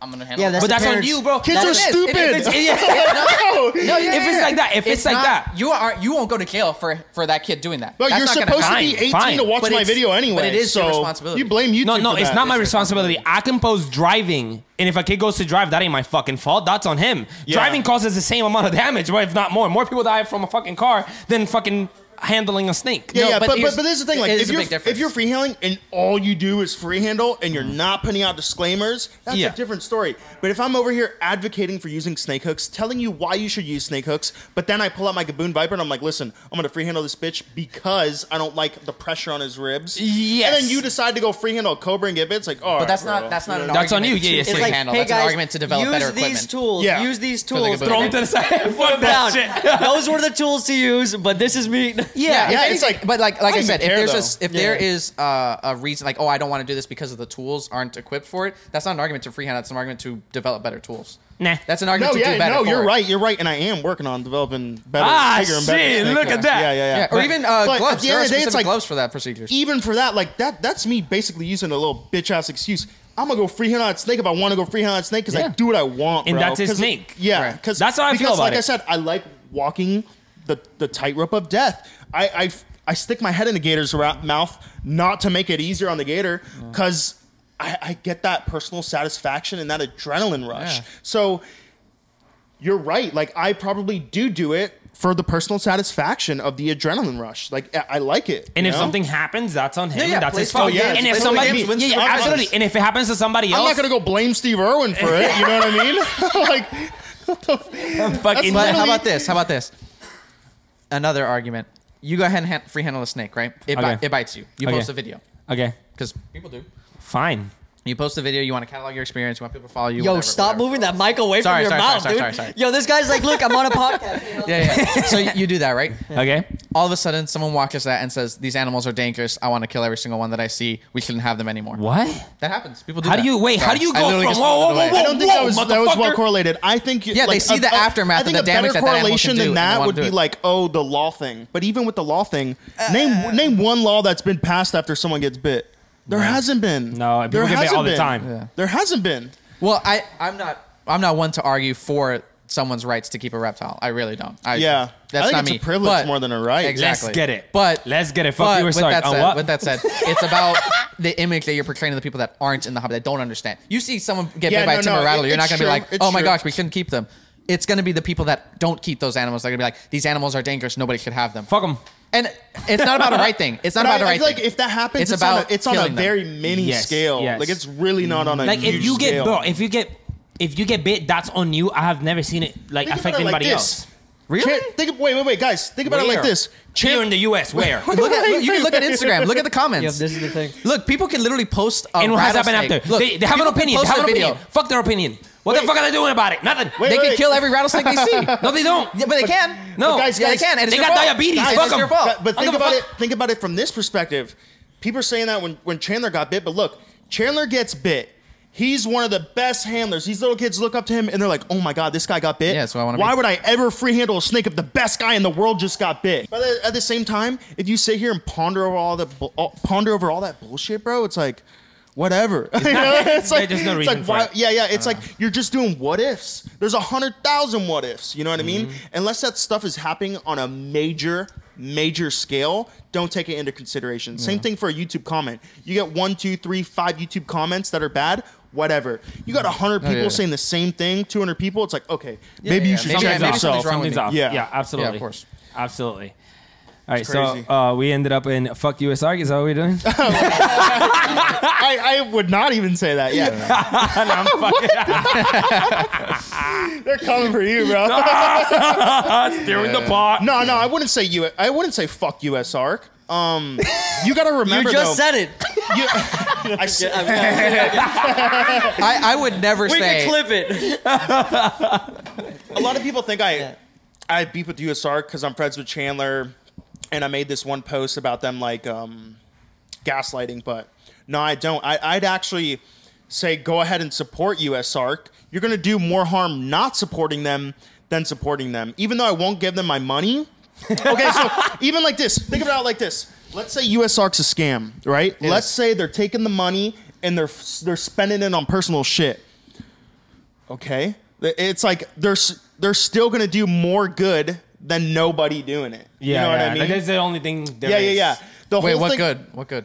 S6: I'm gonna handle.
S3: Yeah, that's
S1: But
S3: the
S1: that's on you, bro.
S2: Kids are
S3: That's-
S2: stupid.
S6: It is.
S1: It's- yeah. [laughs]
S6: no, yeah,
S1: If it's
S6: yeah.
S1: like that, if it's like
S6: not-
S1: that.
S6: you are you won't go to jail for for that kid doing that.
S2: But
S6: That's
S2: you're
S6: not gonna
S2: supposed to be 18
S1: fine.
S2: to watch
S6: But
S2: my video anyway.
S6: but it is
S2: so
S6: your responsibility.
S2: You blame YouTube.
S1: No, no,
S2: for
S1: it's
S2: that.
S1: not my
S6: It's
S1: responsibility. I can post driving, and if a kid goes to drive, that ain't my fucking fault. That's on him.
S2: Yeah.
S1: Driving causes the same amount of damage, but if not more. More people die from a fucking car than fucking handling a snake.
S2: Yeah,
S6: No,
S2: yeah,
S6: but
S2: but, but, but this is the thing. Like, if
S6: a
S2: you're
S6: big difference.
S2: if you're freehandling and all you do is freehandle and you're mm. not putting out disclaimers, that's
S1: Yeah.
S2: a different story. But if I'm over here advocating for using snake hooks, telling you why you should use snake hooks, but then I pull out my Gaboon Viper and I'm like, listen, I'm gonna freehandle this bitch because I don't like the pressure on his ribs.
S1: Yes.
S2: And then you decide to go freehandle a Cobra and get bit. It's like, oh,
S6: But that's not that's not an
S1: That's on you. Yeah,
S6: to
S1: yeah,
S6: free
S1: it's
S6: handle.
S3: hey
S6: that's
S3: guys,
S6: an argument to develop
S3: use
S6: better
S3: these
S6: equipment.
S3: tools.
S2: Yeah.
S3: Use these
S6: the
S3: tools.
S6: Gaboon.
S1: Throw him to the side. [laughs] Fuck that
S3: down.
S1: shit.
S3: Those were the tools to use, but this is me. [laughs]
S6: Yeah,
S2: Yeah,
S6: if
S2: it's like-
S6: but like like
S2: I
S6: I, said, if
S2: care,
S6: there's a
S2: though.
S6: s if there is uh, a reason, like oh, I don't want to do this because of the tools aren't equipped for it. That's not an argument to freehand. That's an argument to develop better tools.
S1: Nah.
S6: That's an
S2: No,
S6: argument to
S2: yeah,
S6: do better.
S2: no,
S6: for
S2: you're
S6: it.
S2: right. You're right, and I am working on developing better,
S1: Ah,
S2: bigger and better.
S1: shit, look at that.
S2: Yeah, yeah, yeah.
S6: Yeah, or even uh,
S2: but at
S6: gloves.
S2: the
S6: There
S2: end of the day, it's like-
S6: gloves for that procedure.
S2: even for that, like that, that's me basically using a little bitch ass excuse. I'm gonna go freehand on that snake if I want to go freehand on that snake because I do what I want,
S1: And
S2: bro.
S1: that's his
S2: 'Cause-
S1: snake.
S2: Yeah,
S6: Right.
S2: because
S1: That's how I feel
S2: because,
S1: about
S2: like I said, I like walking the the tightrope of death. I, I I stick my head in the gator's ra- mouth not to make it easier on the gator oh. because I, I get that personal satisfaction and that adrenaline rush.
S6: Yeah.
S2: So you're right. Like I probably do do it for the personal satisfaction of the adrenaline rush. Like I, I like it.
S1: And if
S2: know?
S1: something happens, that's on him.
S6: Yeah, yeah,
S1: that's his fault.
S6: small
S2: games,
S1: and if somebody,
S6: small games,
S1: yeah, yeah, absolutely. And if it happens to somebody else, I'm
S2: not gonna go blame Steve Irwin for it. You know what I mean? [laughs] [laughs] like, [laughs] what the f-
S1: fucking.
S2: That's
S6: But how about this? How about this? Another argument. You go ahead and hand, free handle a snake, right? It,
S1: Okay.
S6: bi- it bites you. You
S1: Okay.
S6: post a video
S1: okay,
S6: because people do.
S1: fine.
S6: You post a video. You want to catalog your experience. You want people to follow you.
S3: Yo,
S6: whatever,
S3: stop
S6: whatever.
S3: moving that mic away
S6: Sorry,
S3: from your
S6: sorry,
S3: mouth,
S6: sorry,
S3: dude.
S6: sorry, sorry.
S3: Yo, this guy's like, look, I'm on a [laughs] podcast.
S6: Yeah, yeah. so you do that, right?
S1: Okay.
S6: All of a sudden, someone walks that and says, "These animals are dangerous. I want to kill every single one that I see. We shouldn't have them anymore."
S1: What?
S6: That happens. People do.
S1: How
S6: that.
S1: do you- wait, how do you go from-
S6: just
S1: whoa,
S6: moved
S1: whoa, whoa,
S2: I don't think that was that was well correlated. I think
S6: Yeah, they see the aftermath
S2: I
S6: of
S2: think
S6: the
S2: a better
S6: damage that that
S2: correlation than that would be like, oh, the law thing. But even with the law thing, uh, name uh, name one law that's been passed after someone gets bit. There hasn't been.
S1: No, people
S2: there
S1: get bit
S2: hasn't
S1: all the
S2: been.
S1: time.
S6: Yeah.
S2: There hasn't been.
S6: Well, I I'm not I'm not one to argue for someone's rights to keep a reptile. I really don't. I,
S2: Yeah.
S6: that's
S2: I think
S6: not
S2: it's a privilege
S6: But-
S2: more than a right.
S6: Exactly.
S1: Let's get it.
S6: But
S1: Let's get it. Fuck
S6: but
S1: you, we're
S6: with
S1: sorry.
S6: that
S1: On
S6: said,
S1: what?
S6: With that said, it's about [laughs] the image that you're portraying to the people that aren't in the hobby that don't understand. You see someone get
S2: Yeah,
S6: bit by
S2: no,
S6: a timber
S2: no,
S6: rattler,
S2: it-
S6: you're not
S2: it's
S6: gonna be
S2: true.
S6: like,
S2: It's
S6: oh my
S2: true.
S6: gosh, we shouldn't keep them. It's gonna be the people that don't keep those animals. They're gonna be like, these animals are dangerous. Nobody should have them.
S1: Fuck them.
S6: And it's not about a right thing. It's not
S2: But
S6: about a
S2: I, I
S6: right
S2: feel like if that happens,
S6: It's
S2: it's, on
S6: about
S2: a, it's on a
S6: killing them.
S2: very mini
S1: Yes,
S2: scale.
S1: yes.
S2: Like it's really not on a mini scale.
S1: Like if
S2: huge
S1: you get
S2: scale.
S1: bro, if you get if you get bit, that's on you. I have never seen it like
S2: Think
S1: affect
S2: about it like
S1: anybody
S2: this.
S1: else.
S6: Really?
S2: Chan- think of, wait, wait, wait, guys. Think about it like
S1: Where?
S2: this.
S1: Here in the U.S. [laughs] Where?
S6: Look at, look, you can [laughs] look at Instagram. Look at the
S3: Yep,
S6: comments.
S3: this is the thing.
S6: Look, people can literally post a
S1: and what has happened
S6: rattlesnake.
S1: after?
S6: Look,
S1: they, they have an
S6: people can
S1: opinion. They
S6: post
S1: have
S6: a
S1: an
S6: video.
S1: opinion. Fuck their opinion. What the
S2: Wait.
S1: fuck are they doing about it? Nothing.
S2: Wait,
S6: They
S2: wait,
S6: can
S2: wait.
S6: kill every rattlesnake they see. [laughs]
S1: No, they don't.
S6: Yeah, but they can.
S1: No,
S2: But guys,
S6: yeah,
S2: guys,
S6: they can. And it's
S1: they
S6: your
S1: got
S6: fault.
S1: diabetes.
S6: Guys,
S1: Fuck
S6: it's
S1: 'em.
S6: your fault.
S2: But, but
S1: I
S2: think
S1: don't give
S2: about
S1: a
S2: it. Think about it from this perspective. People are saying that when, when Chandler got bit, but look, Chandler gets bit. He's one of the best handlers. These little kids look up to him and they're like, "Oh my god, this guy got bit.
S6: Yeah, so I wanna
S2: Why
S6: be-
S2: would I ever free handle a snake if the best guy in the world just got bit?" But at- the same time, if you sit here and ponder over all that bu- uh, ponder over all that bullshit, bro, it's like. Whatever. [laughs] You know, it's like,
S1: There's no reason
S2: like,
S1: for
S2: why-
S1: it.
S2: Yeah, yeah. It's uh. like you're just doing what ifs. There's a hundred thousand what ifs. You know what I mean? Mm-hmm. Unless that stuff is happening on a major, major scale, don't take it into consideration. Same thing for a YouTube comment. You get one, two, three, five YouTube comments that are bad. Whatever. You got a hundred people
S6: yeah.
S2: saying the same thing. Two hundred people. It's like okay, maybe
S6: yeah,
S2: you should
S6: maybe-
S2: check
S6: maybe
S2: yourself.
S6: something's wrong with
S1: Something's
S6: me.
S1: off.
S2: Yeah.
S1: Yeah, absolutely.
S6: Yeah, of course.
S1: Absolutely. All right,
S2: crazy.
S1: so uh, we ended up in fuck USARK. Is that what we're doing? [laughs] [laughs]
S2: I, I would not even say that. Yeah, [laughs] they're coming for you, bro.
S1: Steering the pot.
S2: no, no, I wouldn't say you. I wouldn't say fuck USARK. Um, you got to remember.
S3: You just
S2: though,
S3: said it.
S2: you- [laughs] I s-
S6: I, I would never
S3: We
S6: say.
S3: can clip it.
S2: a lot of people think I
S3: Yeah.
S2: I beef with USARK because I'm friends with Chandler, and I made this one post about them like um, gaslighting, but no, I don't. I, I'd actually say go ahead and support USARK. You're going to do more harm not supporting them than supporting them, even though I won't give them my money. okay, so even like this, think about it like this. Let's say USARK's a scam, right? Let's say they're taking the money and they're they're spending it on personal shit. Okay, it's like they're they're still gonna do more good than nobody doing it.
S1: Yeah,
S2: you know what. I mean?
S1: Like, that's the only thing. there
S2: yeah, yeah,
S1: is.
S2: yeah. The
S6: Wait,
S2: whole
S6: what
S2: thing,
S6: good? What good?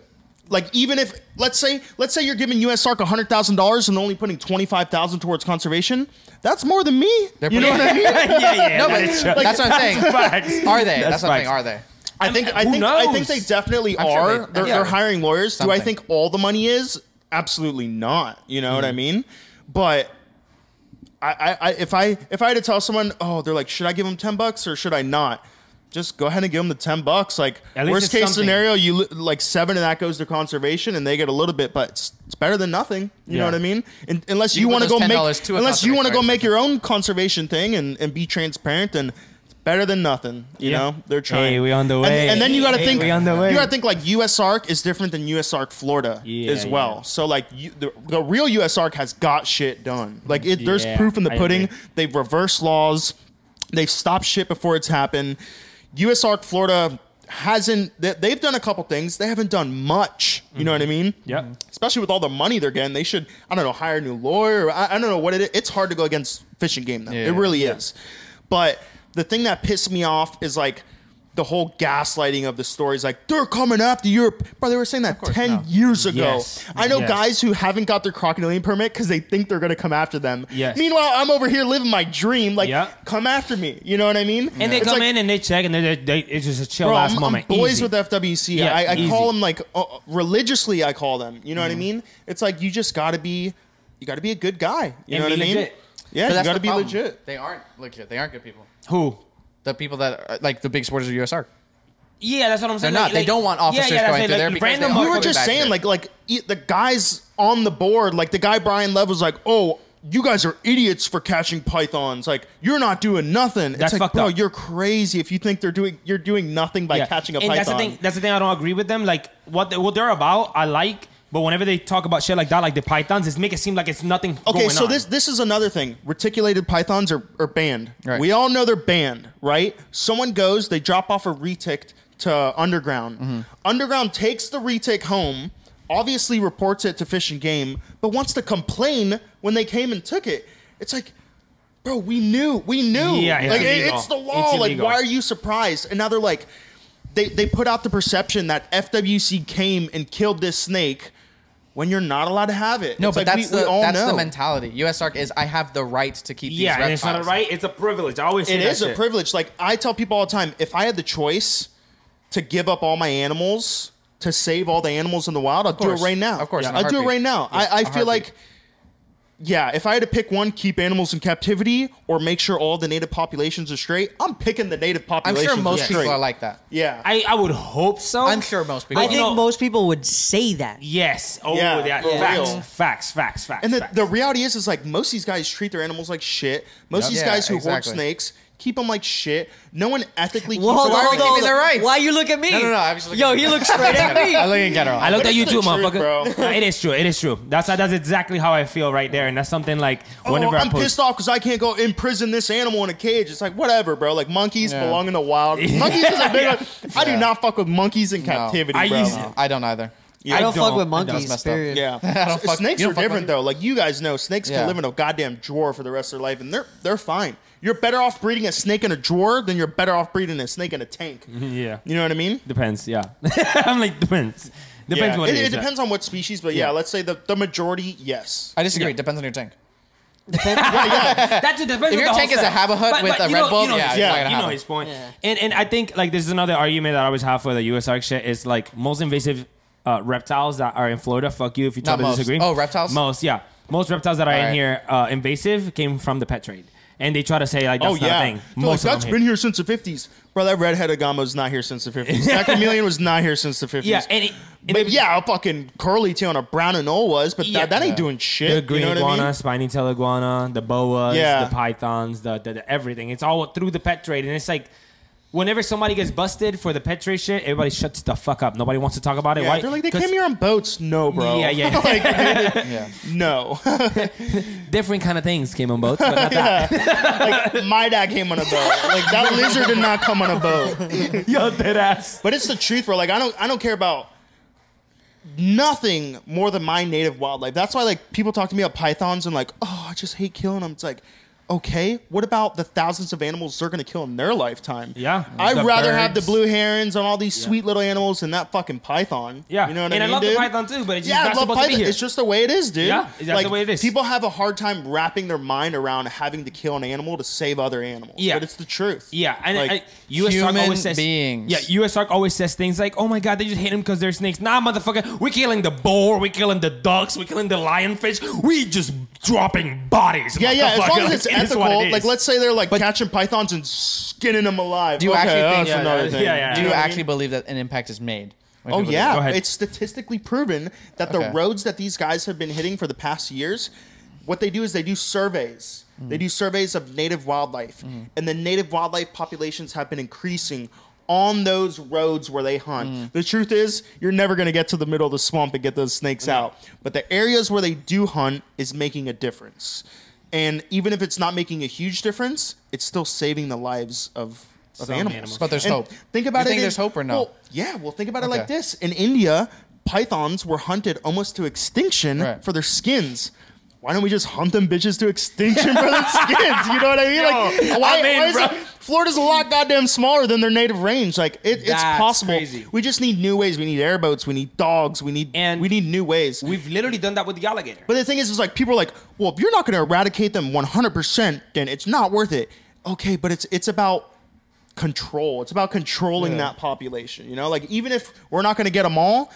S2: Like even if let's say let's say you're giving USARC hundred thousand dollars and only putting twenty five thousand towards conservation, that's more than me.
S6: They're
S2: you know what I [laughs] mean?
S1: yeah, yeah.
S6: No,
S1: that
S6: but
S1: is true.
S6: that's what I'm saying.
S1: Facts.
S6: Are they?
S1: That's
S6: That's, what I'm saying. Are they?
S2: I think I
S1: who
S2: think I think they definitely
S6: I'm sure
S2: are.
S6: they-
S2: they're,
S6: yeah.
S2: they're hiring lawyers. Do I think all the money is? Absolutely not. You know
S1: Mm-hmm.
S2: what I mean? But I, I, I if I if I had to tell someone, oh, they're like, should I give them ten bucks or should I not? Just go ahead and give them the ten bucks. Like worst case
S1: something.
S2: scenario, you like seven of that goes to conservation and they get a little bit, but it's, it's better than nothing. You
S1: Yeah.
S2: know what I mean? And, unless
S6: You
S2: you, want to go make
S6: $10 to a
S2: unless you want to go make your own conservation thing and, and be transparent, it's better than nothing. You
S1: Yeah.
S2: know, they're trying.
S1: Hey, we on the way.
S2: And, then you got to
S1: Hey,
S2: think.
S1: we on the way.
S2: You got to think like USARK is different than USARK Florida
S1: Yeah,
S2: as well.
S1: yeah.
S2: So like you, the, the real USARK has got shit done. Like it, there's proof in the pudding. They've reversed laws. They've stopped shit before it's happened. USARK Florida hasn't. They, they've done a couple things. They haven't done much. You know what I mm-hmm. mean?
S1: yeah
S2: especially with all the money they're getting, they should I don't know hire a new lawyer. I, I don't know what it is. It's hard to go against fishing game though. It really is. But the thing that pissed me off is like the whole gaslighting of the stories. Like they're coming after Europe, bro. They were saying that ten
S6: no.
S2: years ago.
S1: Yes.
S2: I know
S1: Yes.
S2: guys who haven't got their crocodilian permit because they think they're gonna come after them.
S1: Yes.
S2: Meanwhile, I'm over here living my dream. Like,
S1: Yeah.
S2: come after me. You know what I mean?
S1: And they
S2: It's
S1: come
S2: like-
S1: in and they check and they, they it's just a chill
S2: Bro,
S1: last
S2: I'm, I'm
S1: moment.
S2: boys
S1: Easy.
S2: with FWC.
S1: Yeah,
S2: I, I call them like uh, religiously. I call them. You know what I mean? It's like you just got to be, you got to be a good guy. You
S1: And
S2: know what I mean?
S1: legit.
S2: Yeah,
S6: But
S2: you
S6: that's
S2: got to
S6: the
S2: be
S6: problem.
S2: legit.
S6: They aren't legit. They aren't good people.
S1: Who?
S6: The people that are, like the big supporters of USARK.
S1: Yeah, that's what I'm saying.
S6: They're not.
S1: Like-
S6: They
S1: like-
S6: don't want officers
S1: yeah, yeah,
S6: going
S1: it.
S6: through
S1: Like,
S6: there because
S1: random
S6: they
S2: We were just saying
S6: shit.
S2: like like e- the guys on the board, like the guy Brian Lev was like, oh. You guys are idiots for catching pythons. Like you're not doing nothing.
S1: That's
S2: it's like,
S1: fucked
S2: bro,
S1: up.
S2: you're crazy if you think they're doing you're doing nothing by
S1: Yeah.
S2: catching a
S1: and
S2: python.
S1: that's the thing. That's the thing. I don't agree with them. Like what they, what they're about, I like. But whenever they talk about shit like that, like the pythons, it's make it seem like it's nothing.
S2: Okay,
S1: going
S2: so
S1: on.
S2: this this is another thing. Reticulated pythons are, are banned.
S6: Right.
S2: We all know they're banned, right? Someone goes, they drop off a retic to underground.
S6: Mm-hmm.
S2: Underground takes the retic home, obviously reports it to Fish and Game, but wants to complain when they came and took it. It's like, bro, we knew, we knew.
S1: Yeah, it's
S2: like it-
S1: illegal.
S2: it's the
S1: It's
S2: law. like, why are you surprised? And now they're like, they they put out the perception that FWC came and killed this snake. When you're not allowed to have it.
S6: No,
S2: It's
S6: but
S2: like,
S6: that's
S2: we- we
S6: the
S2: all
S6: that's the
S2: know.
S6: mentality. USARK is I have the right to keep
S1: yeah,
S6: these
S1: and it's not a right. It's a privilege. I always say
S2: It
S1: that
S2: is a privilege. Like I tell people all the time, if I had the choice to give up all my animals to save all the animals in the wild, I'll do it right now.
S6: Of course, in a
S2: I'll do it right now.
S6: Yeah,
S2: I, I
S6: a
S2: feel
S6: heartbeat.
S2: like, yeah, if I had to pick one, keep animals in captivity or make sure all the native populations are straight, I'm picking the native population.
S6: I'm
S2: populations.
S6: sure most
S2: are
S6: people are like that.
S2: Yeah.
S1: I, I would hope so.
S6: I'm sure most people.
S3: I
S1: you
S3: think
S1: know-
S3: most people would say that.
S1: Yes. Oh,
S2: Yeah,
S1: yeah.
S2: for
S1: Facts,
S2: real.
S1: facts. Facts. Facts.
S2: and the,
S1: facts.
S2: the reality is, is like most of these guys treat their animals like shit. Most of these
S6: Yeah,
S2: guys who hoard
S6: exactly.
S2: snakes keep them like shit. No one ethically keeps
S3: Well, hold on,
S6: why
S3: hold on, hold
S6: their
S3: on.
S6: rights?
S3: Why you look at me?
S6: No, no, no, I was looking
S3: Yo,
S6: at
S3: he
S6: you.
S3: looks straight at me.
S6: I look in general.
S1: I looked at you too, motherfucker.
S2: bro.
S1: It is true. It is true. That's that's exactly how I feel right there, and that's something like
S2: Oh,
S1: whenever I
S2: I'm
S1: post.
S2: pissed off because I can't go imprison this animal in a cage. It's like whatever, bro. Like monkeys
S6: Yeah.
S2: belong in the wild. [laughs] Monkeys is a big. I do not fuck with monkeys in
S6: No.
S2: captivity, bro.
S1: used-
S6: No, I don't either.
S2: Yeah.
S3: I don't, fuck
S1: don't.
S3: with monkeys.
S6: That's messed up.
S3: Period.
S2: Yeah, [laughs]
S6: I don't fuck-
S2: snakes are
S6: don't fuck
S2: different
S6: with-
S2: though. Like you guys know, snakes
S6: Yeah.
S2: can live in a goddamn drawer for the rest of their life, and they're they're fine. You're better off breeding a snake in a drawer than you're better off breeding a snake in a tank. [laughs]
S1: Yeah.
S2: You know what I mean?
S1: Depends. Yeah. [laughs] I'm like depends. Depends
S2: yeah.
S1: what
S2: it,
S1: it is.
S2: it
S1: yeah.
S2: depends on what species, but yeah,
S1: Yeah.
S2: let's say the, the majority, yes.
S6: I disagree. Depends on your tank.
S1: That too depends.
S6: If
S1: on
S6: your
S1: the whole
S6: tank is a
S1: setup.
S6: Habahut with a Red
S1: know-
S6: Bull,
S1: you know
S6: yeah,
S1: his
S6: it's
S1: point.
S6: not gonna
S1: you know his point. And and I think like this is another argument that I always have for the USARK shit is like most invasive uh, reptiles that are in Florida. Fuck you if you try
S6: Not
S1: to
S6: most.
S1: disagree.
S6: Oh, reptiles?
S1: Most, yeah. Most reptiles that are in
S6: Alright.
S1: here uh, invasive came from the pet trade, and they try to say like that's
S2: oh
S1: not
S2: yeah,
S1: a thing.
S2: They're like,
S1: of
S2: that's
S1: them
S2: been
S1: hit.
S2: here since the fifties, bro. That redheaded agama's not here since the fifties. that chameleon was not here since the fifties.
S1: Yeah, and, it, and
S2: but
S1: it-
S2: yeah, a fucking curly tail on a brown anole was, but
S1: Yeah.
S2: that, that ain't doing shit.
S1: the green
S2: you know what
S1: iguana,
S2: I mean?
S1: spiny tail iguana, the boas,
S2: Yeah.
S1: the pythons, the, the, the everything. It's all through the pet trade, and it's like whenever somebody gets busted for the pet trade shit, everybody shuts the fuck up. Nobody wants to talk about it.
S2: Yeah,
S1: Why?
S2: they're like they
S1: 'Cause
S2: came here on boats. No, bro.
S1: Yeah, yeah. [laughs]
S2: like,
S6: Yeah.
S2: no. [laughs]
S1: Different kind of things came on boats, but not [laughs] that.
S2: like my dad came on a boat. Like that lizard did not come on a boat.
S1: Yo, dead ass.
S2: But it's the truth, bro. Like I don't I don't care about nothing more than my native wildlife. That's why like people talk to me about pythons and like, oh, I just hate killing them. It's like, okay, what about the thousands of animals they're gonna kill in their lifetime?
S1: Yeah.
S2: I'd
S1: The
S2: rather have the blue herons and all these sweet little animals than that fucking python.
S1: Yeah,
S2: You know what
S1: and
S2: I mean?
S1: And I love
S2: dude?
S1: the python too, but it's just
S2: Yeah, I love
S1: supposed to be here.
S2: It's just the way it is, dude.
S1: Yeah, it's just the way it is.
S2: People have a hard time wrapping their mind around having to kill an animal to save other animals.
S1: Yeah.
S2: but it's the truth.
S1: Yeah, and
S2: Like,
S1: uh, I, USARK
S6: human
S1: always says
S6: beings.
S1: Yeah, USARK always says things like, "Oh my god, they just hate him because they're snakes." Nah, motherfucker, we're killing the boar, we're killing the ducks, we're killing the lionfish. We just dropping bodies.
S2: Yeah, yeah. As long as it's [laughs]
S1: it is
S2: ethical, like let's say they're like catching pythons and skinning them alive.
S6: Do you
S2: okay,
S6: actually think- yeah,
S2: another
S1: yeah,
S2: thing.
S1: yeah, yeah.
S6: Do
S2: know
S6: you
S2: what
S6: actually
S2: mean?
S6: believe that an impact is made?
S2: Oh yeah, it's statistically proven that the
S6: Okay.
S2: roads that these guys have been hitting for the past years, what they do is they do surveys mm. They do surveys of native wildlife, mm. and the native wildlife populations have been increasing on those roads where they hunt. Mm. The truth is, you're never going to get to the middle of the swamp and get those snakes out. But the areas where they do hunt is making a difference. And even if it's not making a huge difference, it's still saving the lives of, of
S1: Some
S2: animals.
S1: animals.
S6: But there's
S2: And
S6: hope.
S2: Think about
S6: You
S2: it.
S6: think
S2: in-
S6: there's hope or no?
S2: Well, yeah, well, think about it like this. In India, pythons were hunted almost to extinction
S6: Right.
S2: for their skins. Why don't we just hunt them bitches to extinction for their [laughs] skins? You know what I mean? Like, why,
S1: I'm in,
S2: why is
S1: bro.
S2: it- Florida's a lot goddamn smaller than their native range. Like, it, it's
S1: That's
S2: possible.
S1: crazy.
S2: We just need new ways. We need airboats. We need dogs. We need
S1: And-
S2: we need new ways.
S1: We've literally done that with the alligator.
S2: But the thing is, is like people are like, well, if you're not going to eradicate them 100%, then it's not worth it. Okay, but it's it's about control. It's about controlling that population. You know, like even if we're not going to get them all,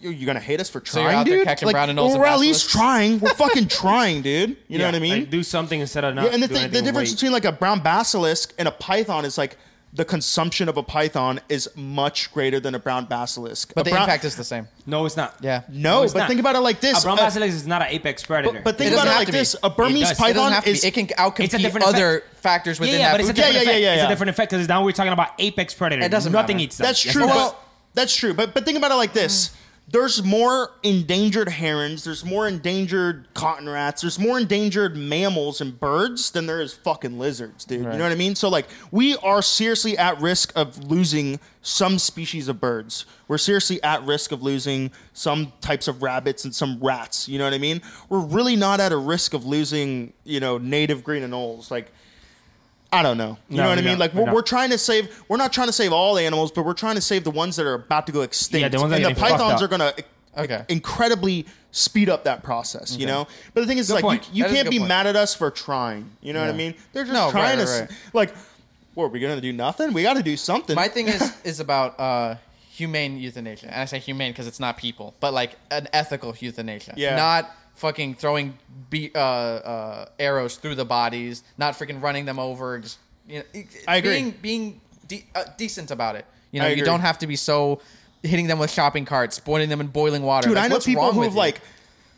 S2: you're, you're going to hate us for trying,
S6: you're out there
S2: dude.
S6: catching
S2: like,
S6: brown anoles
S2: we're at least
S6: basilisks?
S2: trying. We're fucking [laughs] trying, dude. You know what I mean?
S1: Like, do something instead of not.
S2: yeah, and the,
S1: doing
S2: thing, the
S1: anything
S2: difference
S1: wait.
S2: between like a brown basilisk and a python is like the consumption of a python is much greater than a brown basilisk.
S6: But
S2: A
S6: the
S2: brown-
S6: impact is the same.
S1: No, it's not.
S6: Yeah.
S2: no,
S1: it's
S2: but
S1: not.
S2: think about it like this.
S1: A brown
S2: Uh,
S1: basilisk is not an apex predator.
S2: but, but think
S6: It
S2: about
S6: doesn't
S2: it
S6: have
S2: like
S6: to be.
S2: this: a Burmese
S1: does. It doesn't
S6: It doesn't
S2: python
S6: have to
S2: is
S6: be. It can
S1: It's a
S6: outcompete
S1: different
S6: other
S1: effect.
S6: factors
S1: yeah,
S6: within
S1: yeah,
S6: that
S1: but it's a
S6: food
S2: Yeah,
S1: different
S2: yeah,
S1: effect.
S2: yeah,
S1: It's
S2: yeah.
S1: a different effect because now we're talking about apex predator.
S6: It doesn't
S1: Nothing
S6: matter.
S1: eats them.
S2: That's
S1: Yes,
S2: true.
S1: it
S2: But, that's true. But but think about it like this: there's more endangered herons, there's more endangered cotton rats, there's more endangered mammals and birds than there is fucking lizards, dude. You know what I mean? So like, we are seriously at risk of losing some species of birds. We're seriously at risk of losing some types of rabbits and some rats. You know what I mean? We're really not at a risk of losing, you know, native green anoles. Like, I don't know. You
S1: No,
S2: know what I mean?
S1: not.
S2: Like
S1: We're
S2: we're, we're trying to save. We're not trying to save all the animals, but we're trying to save the ones that are about to go extinct.
S1: Yeah, the ones that
S2: and
S1: are
S2: the
S1: getting fucked
S2: pythons are gonna
S6: Okay.
S2: incredibly speed up that process. You know. But the thing is,
S1: Good
S2: like
S1: point.
S2: you, you
S6: That is a
S2: can't be
S6: point.
S2: mad at us for trying. You know what I mean? They're just
S6: No,
S2: trying
S6: right,
S2: to
S6: right.
S2: like. What are we gonna do? Nothing. We got to do something.
S6: My thing is [laughs] is about uh, humane euthanasia, and I say humane because it's not people, but like an ethical euthanasia.
S2: Yeah.
S6: Not fucking throwing be- uh, uh, arrows through the bodies, not freaking running them over. Just you know,
S2: I agree.
S6: Being being de- uh, decent about it. You know, you don't have to be so hitting them with shopping carts, boiling them in boiling water.
S2: Dude,
S6: Like,
S2: I know
S6: what's
S2: people
S6: who've
S2: like.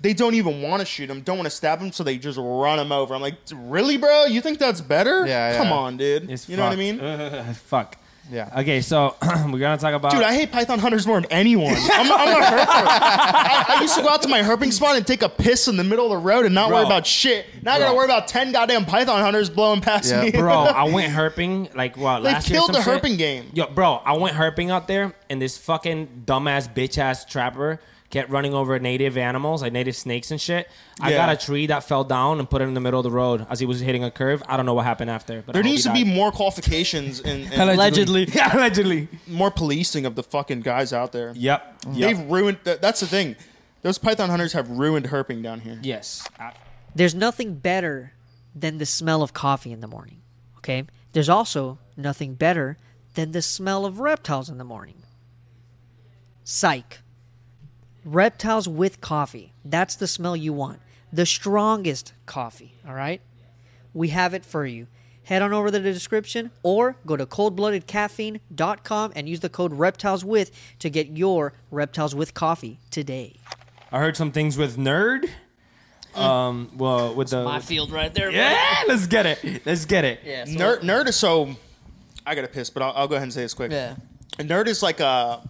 S2: They don't even want to shoot them, don't want to stab them, so they just run them over. I'm like, really, bro? You think that's better?
S6: Yeah,
S2: Come
S6: yeah.
S2: on, dude.
S1: It's
S2: you know what I mean?
S1: Uh, [laughs] fuck.
S6: Yeah.
S1: Okay, so [clears throat] we're gonna talk about.
S2: Dude, I hate python hunters more than anyone. I'm, I'm a herper. [laughs] I, I used to go out to my herping spot and take a piss in the middle of the road and not
S1: Bro.
S2: worry about shit. Now I gotta
S1: Bro.
S2: worry about ten goddamn python hunters blowing past
S6: Yeah.
S2: me.
S1: bro, [laughs] I went herping like what
S2: They
S1: last year.
S2: killed
S1: some
S2: the
S1: shit?
S2: herping game.
S1: Yo, bro, I went herping out there, and this fucking dumbass bitch ass trapper kept running over native animals, like native snakes and shit. I
S2: Yeah.
S1: got a tree that fell down and put it in the middle of the road as he was hitting a curve. I don't know what happened after. But I
S2: there
S1: hope
S2: needs
S1: he
S2: to be
S1: died.
S2: more qualifications and, [laughs] and
S3: Allegedly. [laughs]
S1: yeah, allegedly.
S2: more policing of the fucking guys out there.
S1: Yep.
S2: They've
S1: yep.
S2: ruined. That, that's the thing. Those python hunters have ruined herping down here.
S1: Yes. I-
S3: There's nothing better than the smell of coffee in the morning. Okay? There's also nothing better than the smell of reptiles in the morning. Psych. Reptiles with coffee. That's the smell you want. The strongest coffee, all right? We have it for you. Head on over to the description or go to coldbloodedcaffeine.com and use the code reptileswith to get your reptiles with coffee today.
S1: I heard some things with nerd. Um, well, with the My
S3: field right there.
S1: yeah, let's get it. Let's get it.
S3: Yeah. so-
S2: Nerd, nerd is so. I gotta piss, but I'll, I'll go ahead and say this quick.
S3: Yeah.
S2: A nerd is like a.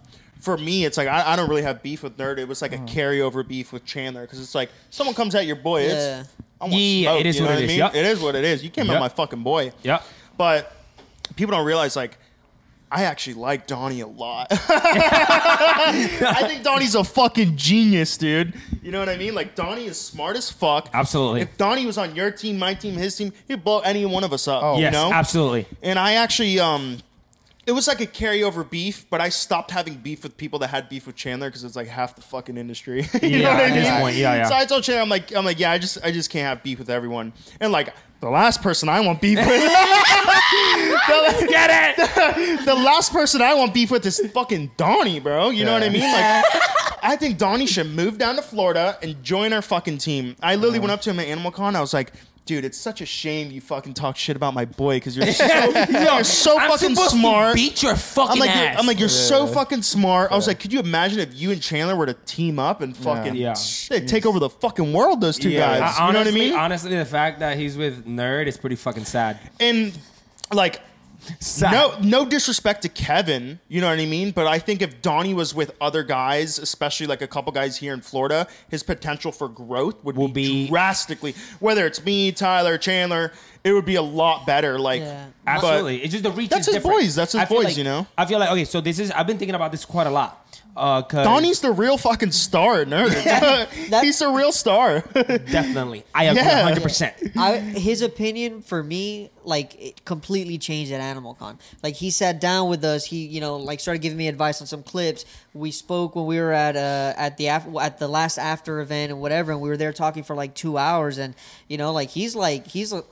S2: For me, it's like I, I don't really have beef with nerd. It was like a carryover beef with Chandler because it's like someone comes at your boy. It's,
S3: Yeah.
S2: I want
S1: Yeah,
S2: smoke,
S1: it is
S2: you know
S1: what
S2: what
S1: it
S2: I
S1: is,
S2: mean?
S1: yep.
S2: It is what it is. You came
S1: Yep.
S2: at my fucking boy.
S1: Yeah.
S2: But people don't realize like I actually like Donnie a lot. [laughs] I think Donnie's a fucking genius, dude. You know what I mean? Like Donnie is smart as fuck.
S1: Absolutely.
S2: If Donnie was on your team, my team, his team, he'd blow any one of us up.
S6: Oh.
S2: you
S1: yes,
S2: know?
S1: absolutely.
S2: And I actually, um, it was like a carryover beef, but I stopped having beef with people that had beef with Chandler because it's like half the fucking industry. [laughs] you know
S1: Yeah,
S2: what I mean?
S1: point, yeah, yeah.
S2: So I told Chandler, I'm like, I'm like, yeah, I just, I just can't have beef with everyone. And like, the last person I want beef with, [laughs]
S1: Get it. [laughs]
S2: the last person I want beef with is fucking Donnie, bro. You know what I mean? Like, I think Donnie should move down to Florida and join our fucking team. I literally went up to him at Animal Con. I was like, dude, it's such a shame you fucking talk shit about my boy because you're [laughs] so, you're so
S1: I'm
S2: fucking
S1: supposed to
S2: smart.
S1: beat your fucking
S2: I'm like, you're,
S1: ass.
S2: I'm like, you're so fucking smart. I was like, could you imagine if you and Chandler were to team up and fucking
S1: Yeah.
S2: shit, take over the fucking world? Those two
S1: Yeah,
S2: guys.
S1: I-
S2: you know what I
S1: honestly-
S2: mean?
S1: Honestly, the fact that he's with Nerd is pretty fucking sad.
S2: and like
S1: Sad.
S2: no no disrespect to Kevin, you know what I mean? But I think if Donnie was with other guys, especially like a couple guys here in Florida, his potential for growth would
S1: Will
S2: be,
S1: be-
S2: drastically. Whether it's me, Tyler, Chandler, it would be a lot better. Like
S3: Yeah.
S2: but-
S1: Absolutely, it's just the reach.
S2: That's
S1: is
S2: his
S1: different.
S2: boys, that's his
S1: I feel
S2: boys,
S1: like-
S2: you know?
S1: I feel like okay, so this is. I've been thinking about this quite a lot. Uh,
S2: Donnie's the real fucking star, nerd. [laughs] [laughs] He's the real star.
S1: definitely. I [laughs] agree,
S2: Yeah.
S1: hundred percent.
S3: I, his opinion for me, like, it completely changed at Animal Con. Like, he sat down with us. He, you know, like, started giving me advice on some clips. We spoke when we were at uh at the af- at the last after event and whatever, and we were there talking for like two hours. And you know, like, he's like, he's a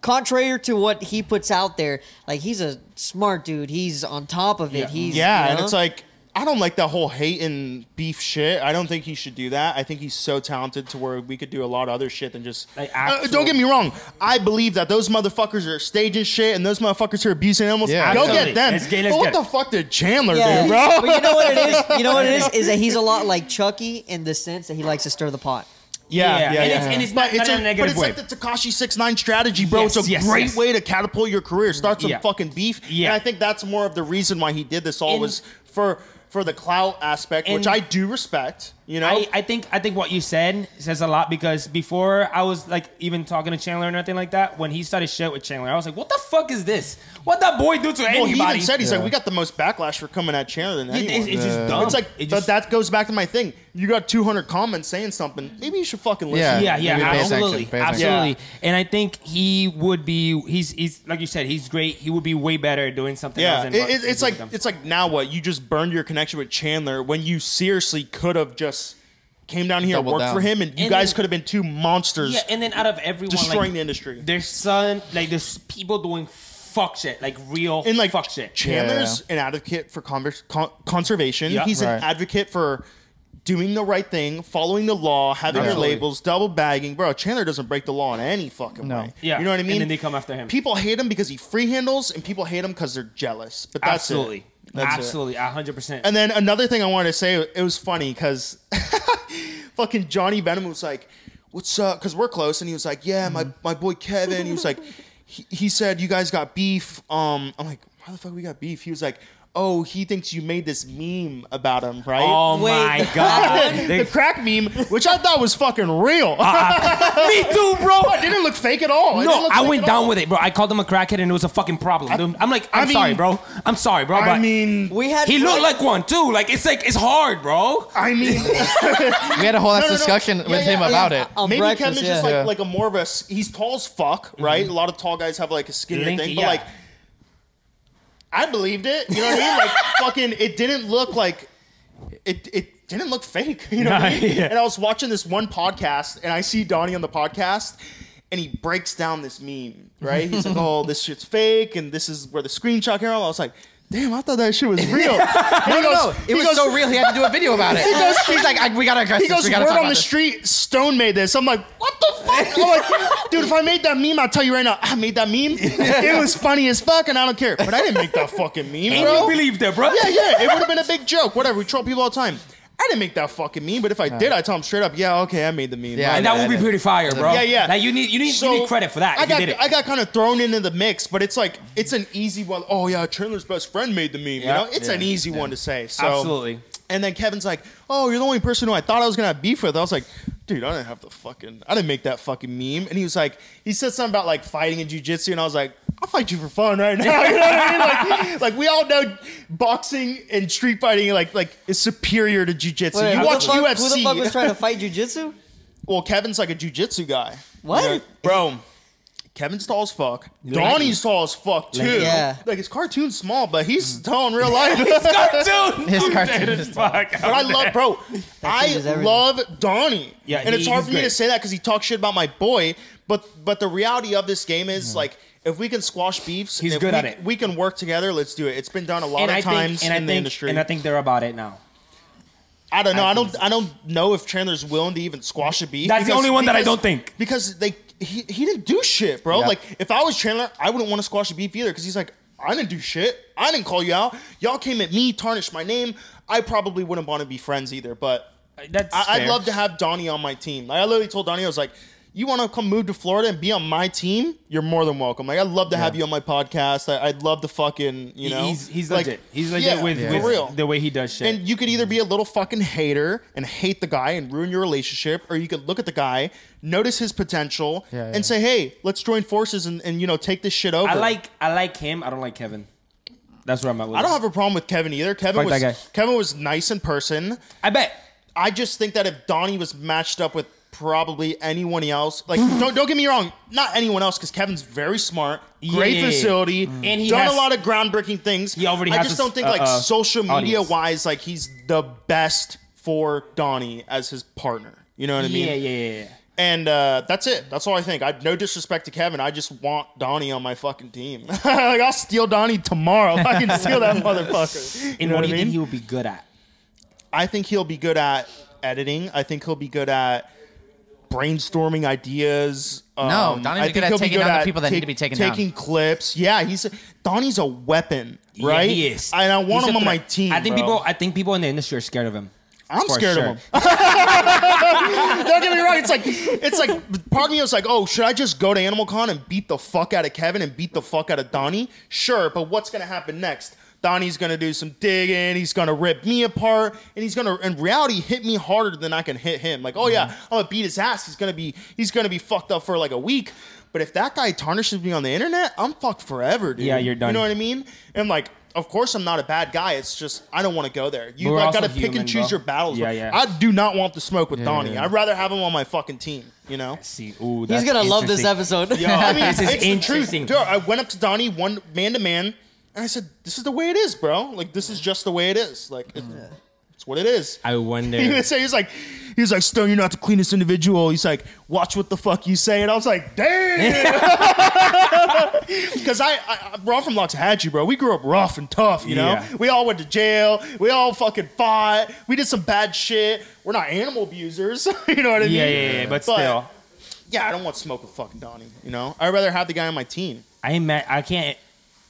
S3: contrary to what he puts out there. Like, he's a smart dude. He's on top of it.
S1: Yeah.
S3: He's
S2: yeah,
S3: you
S2: and
S3: know?
S2: it's like I don't like that whole hate and beef shit. I don't think he should do that. I think he's so talented to where we could do a lot of other shit than just.
S1: Like
S2: Uh, don't get me wrong. I believe that those motherfuckers are staging shit, and those motherfuckers are abusing animals.
S6: Yeah.
S2: go
S1: Absolutely.
S2: get them.
S1: Let's get- let's
S2: but what the fuck did Chandler
S3: Yeah,
S2: do, bro?
S3: but you know what it is. [laughs] You know what it is is that he's a lot like Chucky in the sense that he likes to stir the pot.
S2: Yeah,
S1: Yeah,
S2: yeah,
S1: and
S2: yeah.
S1: it's- and it's
S2: but
S1: not- not
S2: it's
S1: in
S2: a,
S1: a negative
S2: but it's
S1: way.
S2: like the Tekashi Six Nine strategy, bro.
S1: Yes,
S2: it's a
S1: yes,
S2: great
S1: yes.
S2: way to catapult your career. Start some
S1: Yeah.
S2: fucking beef.
S1: Yeah.
S2: and I think that's more of the reason why he did this all
S1: And-
S2: was for for the clout aspect, which I do respect. You know,
S1: I, I think I think what you said says a lot because before I was like even talking to Chandler or nothing like that. When he started shit with Chandler, I was like, "What the fuck is this? What that boy do to
S2: well,
S1: anybody?"
S2: he even said he's
S6: Yeah.
S2: like, we got the most backlash for coming at Chandler than
S1: It-
S2: anyone.
S1: it's, it's just dumb.
S2: It's like,
S1: It
S2: but
S1: just-
S2: that goes back to my thing. You got 200 comments saying something. Maybe you should fucking listen.
S6: Yeah.
S1: yeah, yeah,
S6: Maybe pay attention,
S1: absolutely,
S6: pay attention.
S1: absolutely. And I think he would be. He's he's like you said, he's great. He would be way better at doing something
S2: Yeah,
S1: else. than
S2: it,
S1: what
S2: it-
S1: he's
S2: it's
S1: doing
S2: like
S1: with them.
S2: it's like now what you just burned your connection with Chandler when you seriously could have just came down here and worked
S6: down.
S2: for him, and you
S1: And
S2: guys
S1: then-
S2: could have been two monsters
S1: yeah. And then out of everyone,
S2: destroying
S1: like,
S2: the industry.
S1: there's son like there's people doing fuck shit, like real
S2: And like
S1: fuck shit.
S2: Chandler's an advocate for convers- con- conservation.
S1: Yeah.
S2: He's
S6: Right.
S2: an advocate for doing the right thing, following the law, having your
S1: Absolutely.
S2: labels, double bagging. Bro, Chandler doesn't break the law in any fucking
S6: No.
S2: way.
S1: Yeah,
S2: you know what I mean?
S1: and
S2: mean.
S1: then they come after him.
S2: People hate him because he free handles, and people hate him because they're jealous. But that's it.
S1: Absolutely,
S2: That's it.
S1: absolutely, hundred percent.
S2: And then another thing I wanted to say, it was funny because [laughs] fucking Johnny Venom was like, "What's up?" Because we're close, and he was like, "Yeah, my
S1: Mm-hmm.
S2: my boy Kevin." He was like, [laughs] he, he said, "You guys got beef." Um, I'm like, "Why the fuck we got beef?" He was like. Oh, he thinks you made this meme about him, right?
S1: Oh
S3: Wait,
S1: my god! [laughs]
S2: the crack meme, which I thought was fucking real. Uh-uh. [laughs]
S1: Me too, bro.
S2: it didn't look fake at all. It
S1: No, I went down
S2: all.
S1: with it, bro. I called him a crackhead, and it was a fucking problem. dude. I'm like,
S2: I
S1: I'm sorry, bro. I'm sorry, bro.
S2: I mean,
S3: We had
S1: he looked like one too. Like it's like it's hard, bro.
S2: I mean, [laughs]
S6: We had a whole ass
S2: No, no, no.
S6: discussion
S2: Yeah,
S6: with
S2: yeah,
S6: him
S2: yeah.
S6: about it.
S3: on
S2: maybe
S3: breakfast,
S2: Kevin's
S3: yeah.
S2: just like
S6: Yeah.
S2: like a more of a s- he's tall as fuck, right? Mm-hmm. A lot of tall guys have like a skinnier
S1: Lanky,
S2: thing, but
S1: yeah.
S2: like I believed it. You know what I mean? Like [laughs] fucking, it didn't look like it. It didn't look fake. [laughs] You know what I mean?
S1: Yeah.
S2: And I was watching this one podcast, and I see Donnie on the podcast. And he breaks down this meme, right? He's like, [laughs] "Oh, this shit's fake, and this is where the screenshot came from." I was like, "Damn, I thought that shit was [laughs] real."
S6: No, no, no. It was so real. He had to do a video about it.
S2: goes- [laughs]
S6: He's like, I, we gotta address
S2: He
S6: this.
S2: goes,
S6: we
S2: word on the
S6: this.
S2: street, Stone made this. I'm like, what the fuck? I'm like, dude, if I made that meme, I'll tell you right now, I made that meme. [laughs] It was funny as fuck, and I don't care. But I didn't make that fucking meme,
S1: And
S2: bro.
S1: you believed it, bro.
S2: Yeah, yeah, it would have been a big joke. Whatever, we troll people all the time. I didn't make that fucking meme, but if I did, I tell him straight up, yeah, okay, I made the meme.
S6: Yeah,
S1: And that would be pretty fire, bro.
S2: Yeah, yeah.
S1: Now you need, you need, you need credit for that.
S2: I
S1: if
S2: got,
S1: you did it.
S2: I got kind of thrown into the mix, but it's like it's an easy one. Oh yeah, Chandler's best friend made the meme. You
S1: Yeah.
S2: know, it's an easy one to say. So
S1: Absolutely.
S2: And then Kevin's like, "Oh, you're the only person who I thought I was gonna have beef with." I was like, "Dude, I didn't have the fucking, I didn't make that fucking meme." And he was like, he said something about like fighting in jujitsu, and I was like, "I'll fight you for fun right now." [laughs] You know what I mean? Like, like we all know boxing and street fighting like like is superior to jujitsu.
S3: Wait,
S2: you watch
S3: fuck,
S2: UFC.
S3: Who the fuck was trying to fight jujitsu?
S2: well, Kevin's like a jujitsu guy.
S3: What?
S2: You know, bro? Kevin's tall as fuck. Donnie's tall as fuck too.
S3: Lanky. Yeah.
S2: Like his cartoon's small, but he's mm. tall in real life. [laughs]
S1: cartoon. [laughs]
S6: His
S1: Dude,
S6: cartoon is
S1: is fuck.
S2: But I love, bro. I love Donnie.
S1: Yeah,
S2: and it's hard
S1: he's
S2: for me to say that because he talks shit about my boy. But but the reality of this game is mm. like. If we can squash beefs,
S1: He's
S2: if
S1: good
S2: we,
S1: at it.
S2: We can work together. Let's do it. It's been done a lot
S1: And
S2: of
S1: I
S2: times
S1: think, and I
S2: in the
S1: think,
S2: industry.
S1: and I think they're about it now.
S2: I don't know. I, don't. I don't know if Chandler's willing to even squash a beef.
S1: That's the only one that I don't think.
S2: because they he, he didn't do shit, bro.
S6: Yep.
S2: Like if I was Chandler, I wouldn't want to squash the beef either because he's like, I didn't do shit. I didn't call you out. Y'all came at me, tarnished my name. I probably wouldn't want to be friends either. But
S1: That's
S2: I, I'd love to have Donnie on my team. Like I literally told Donnie, I was like, "You want to come move to Florida and be on my team? You're more than welcome. Like I'd love to have you on my podcast. I, I'd love to fucking you know.
S1: he's he's
S2: like,
S1: legit. He's legit
S2: yeah,
S1: with,
S2: for
S1: with
S2: real.
S1: the way he does shit.
S2: And you could either be a little fucking hater and hate the guy and ruin your relationship, or you could look at the guy, notice his potential,
S6: Yeah, yeah.
S2: and say, "Hey, let's join forces and, and you know take this shit over."
S1: I like I like him. I don't like Kevin. That's where I'm at with
S2: I don't have a problem with Kevin either. Kevin
S1: Fuck
S2: was. Kevin was nice in person.
S1: I bet.
S2: I just think that if Donnie was matched up with probably anyone else, like [laughs] don't don't get me wrong, not anyone else, because Kevin's very smart, great
S1: Yeah.
S2: facility,
S1: And he
S2: done
S1: has-
S2: a lot of groundbreaking things.
S1: He already
S2: I
S1: has
S2: just
S1: his,
S2: don't think
S1: uh,
S2: like
S1: uh,
S2: social media
S1: audience.
S2: wise, like he's the best for Donnie as his partner. You know what I mean?
S1: yeah, yeah, yeah, yeah.
S2: And uh, that's it. That's all I think. I no disrespect to Kevin. I just want Donnie on my fucking team. [laughs] like I'll steal Donnie tomorrow. if I can steal that [laughs] motherfucker. You
S1: And
S2: know
S1: what do
S2: I
S1: you think he will be good at?
S2: I think he'll be good at editing. I think he'll be good at brainstorming ideas.
S6: No,
S2: Um,
S6: Donnie's
S2: I
S6: good at
S2: be
S6: taking
S2: good
S6: down the people that need to be taken down.
S2: Taking clips. Yeah, he's Donnie's a weapon,
S1: Yeah,
S2: right?
S1: he is.
S2: And I want
S1: He's
S2: him on my team.
S1: I think
S2: bro.
S1: people. I think people in the industry are scared of him.
S2: I'm
S1: For
S2: scared
S1: sure.
S2: of him. [laughs] Don't get me wrong. It's like it's like part of me was like, oh, should I just go to Animal Con and beat the fuck out of Kevin and beat the fuck out of Donnie? Sure, but what's gonna happen next? Donnie's gonna do some digging. He's gonna rip me apart, and he's gonna, in reality, hit me harder than I can hit him. Like, oh yeah,
S1: Mm-hmm.
S2: I'm gonna beat his ass. He's gonna be, he's gonna be fucked up for like a week. But if that guy tarnishes me on the internet, I'm fucked forever, dude.
S1: Yeah, you're done.
S2: You know what I mean? And like, of course, I'm not a bad guy. It's just I don't want to go there. You
S1: But we're
S2: like,
S1: also
S2: gotta pick
S1: human,
S2: and choose
S1: bro.
S2: your battles.
S1: Yeah,
S2: bro.
S1: yeah.
S2: I do not want the smoke with Donnie.
S6: yeah.
S2: I'd rather have him on my fucking team. You know.
S1: See, ooh,
S3: He's
S1: that's
S3: gonna love this
S1: interesting.
S3: episode.
S2: I [laughs] mean,
S1: This is
S2: it's the truth.
S1: interesting.
S2: Dude, I went up to Donnie one man to man, and I said, "This is the way it is, bro. Like this is just the way it is. Like it's, mm. it's what it is."
S1: I wonder.
S2: He would say, he's like, he's like, Stone, you're not the cleanest individual. He's like, watch what the fuck you say. And I was like, damn. [laughs] Because I, I, we're all from Loxahatchee, bro. We grew up rough and tough, you know?
S1: Yeah.
S2: We all went to jail. We all fucking fought. We did some bad shit. We're not animal abusers. [laughs] you know what I mean?
S1: yeah, yeah, yeah, but still,
S2: Yeah, I don't want smoke with fucking Donnie, you know? I'd rather have the guy on my team.
S1: I ima- I can't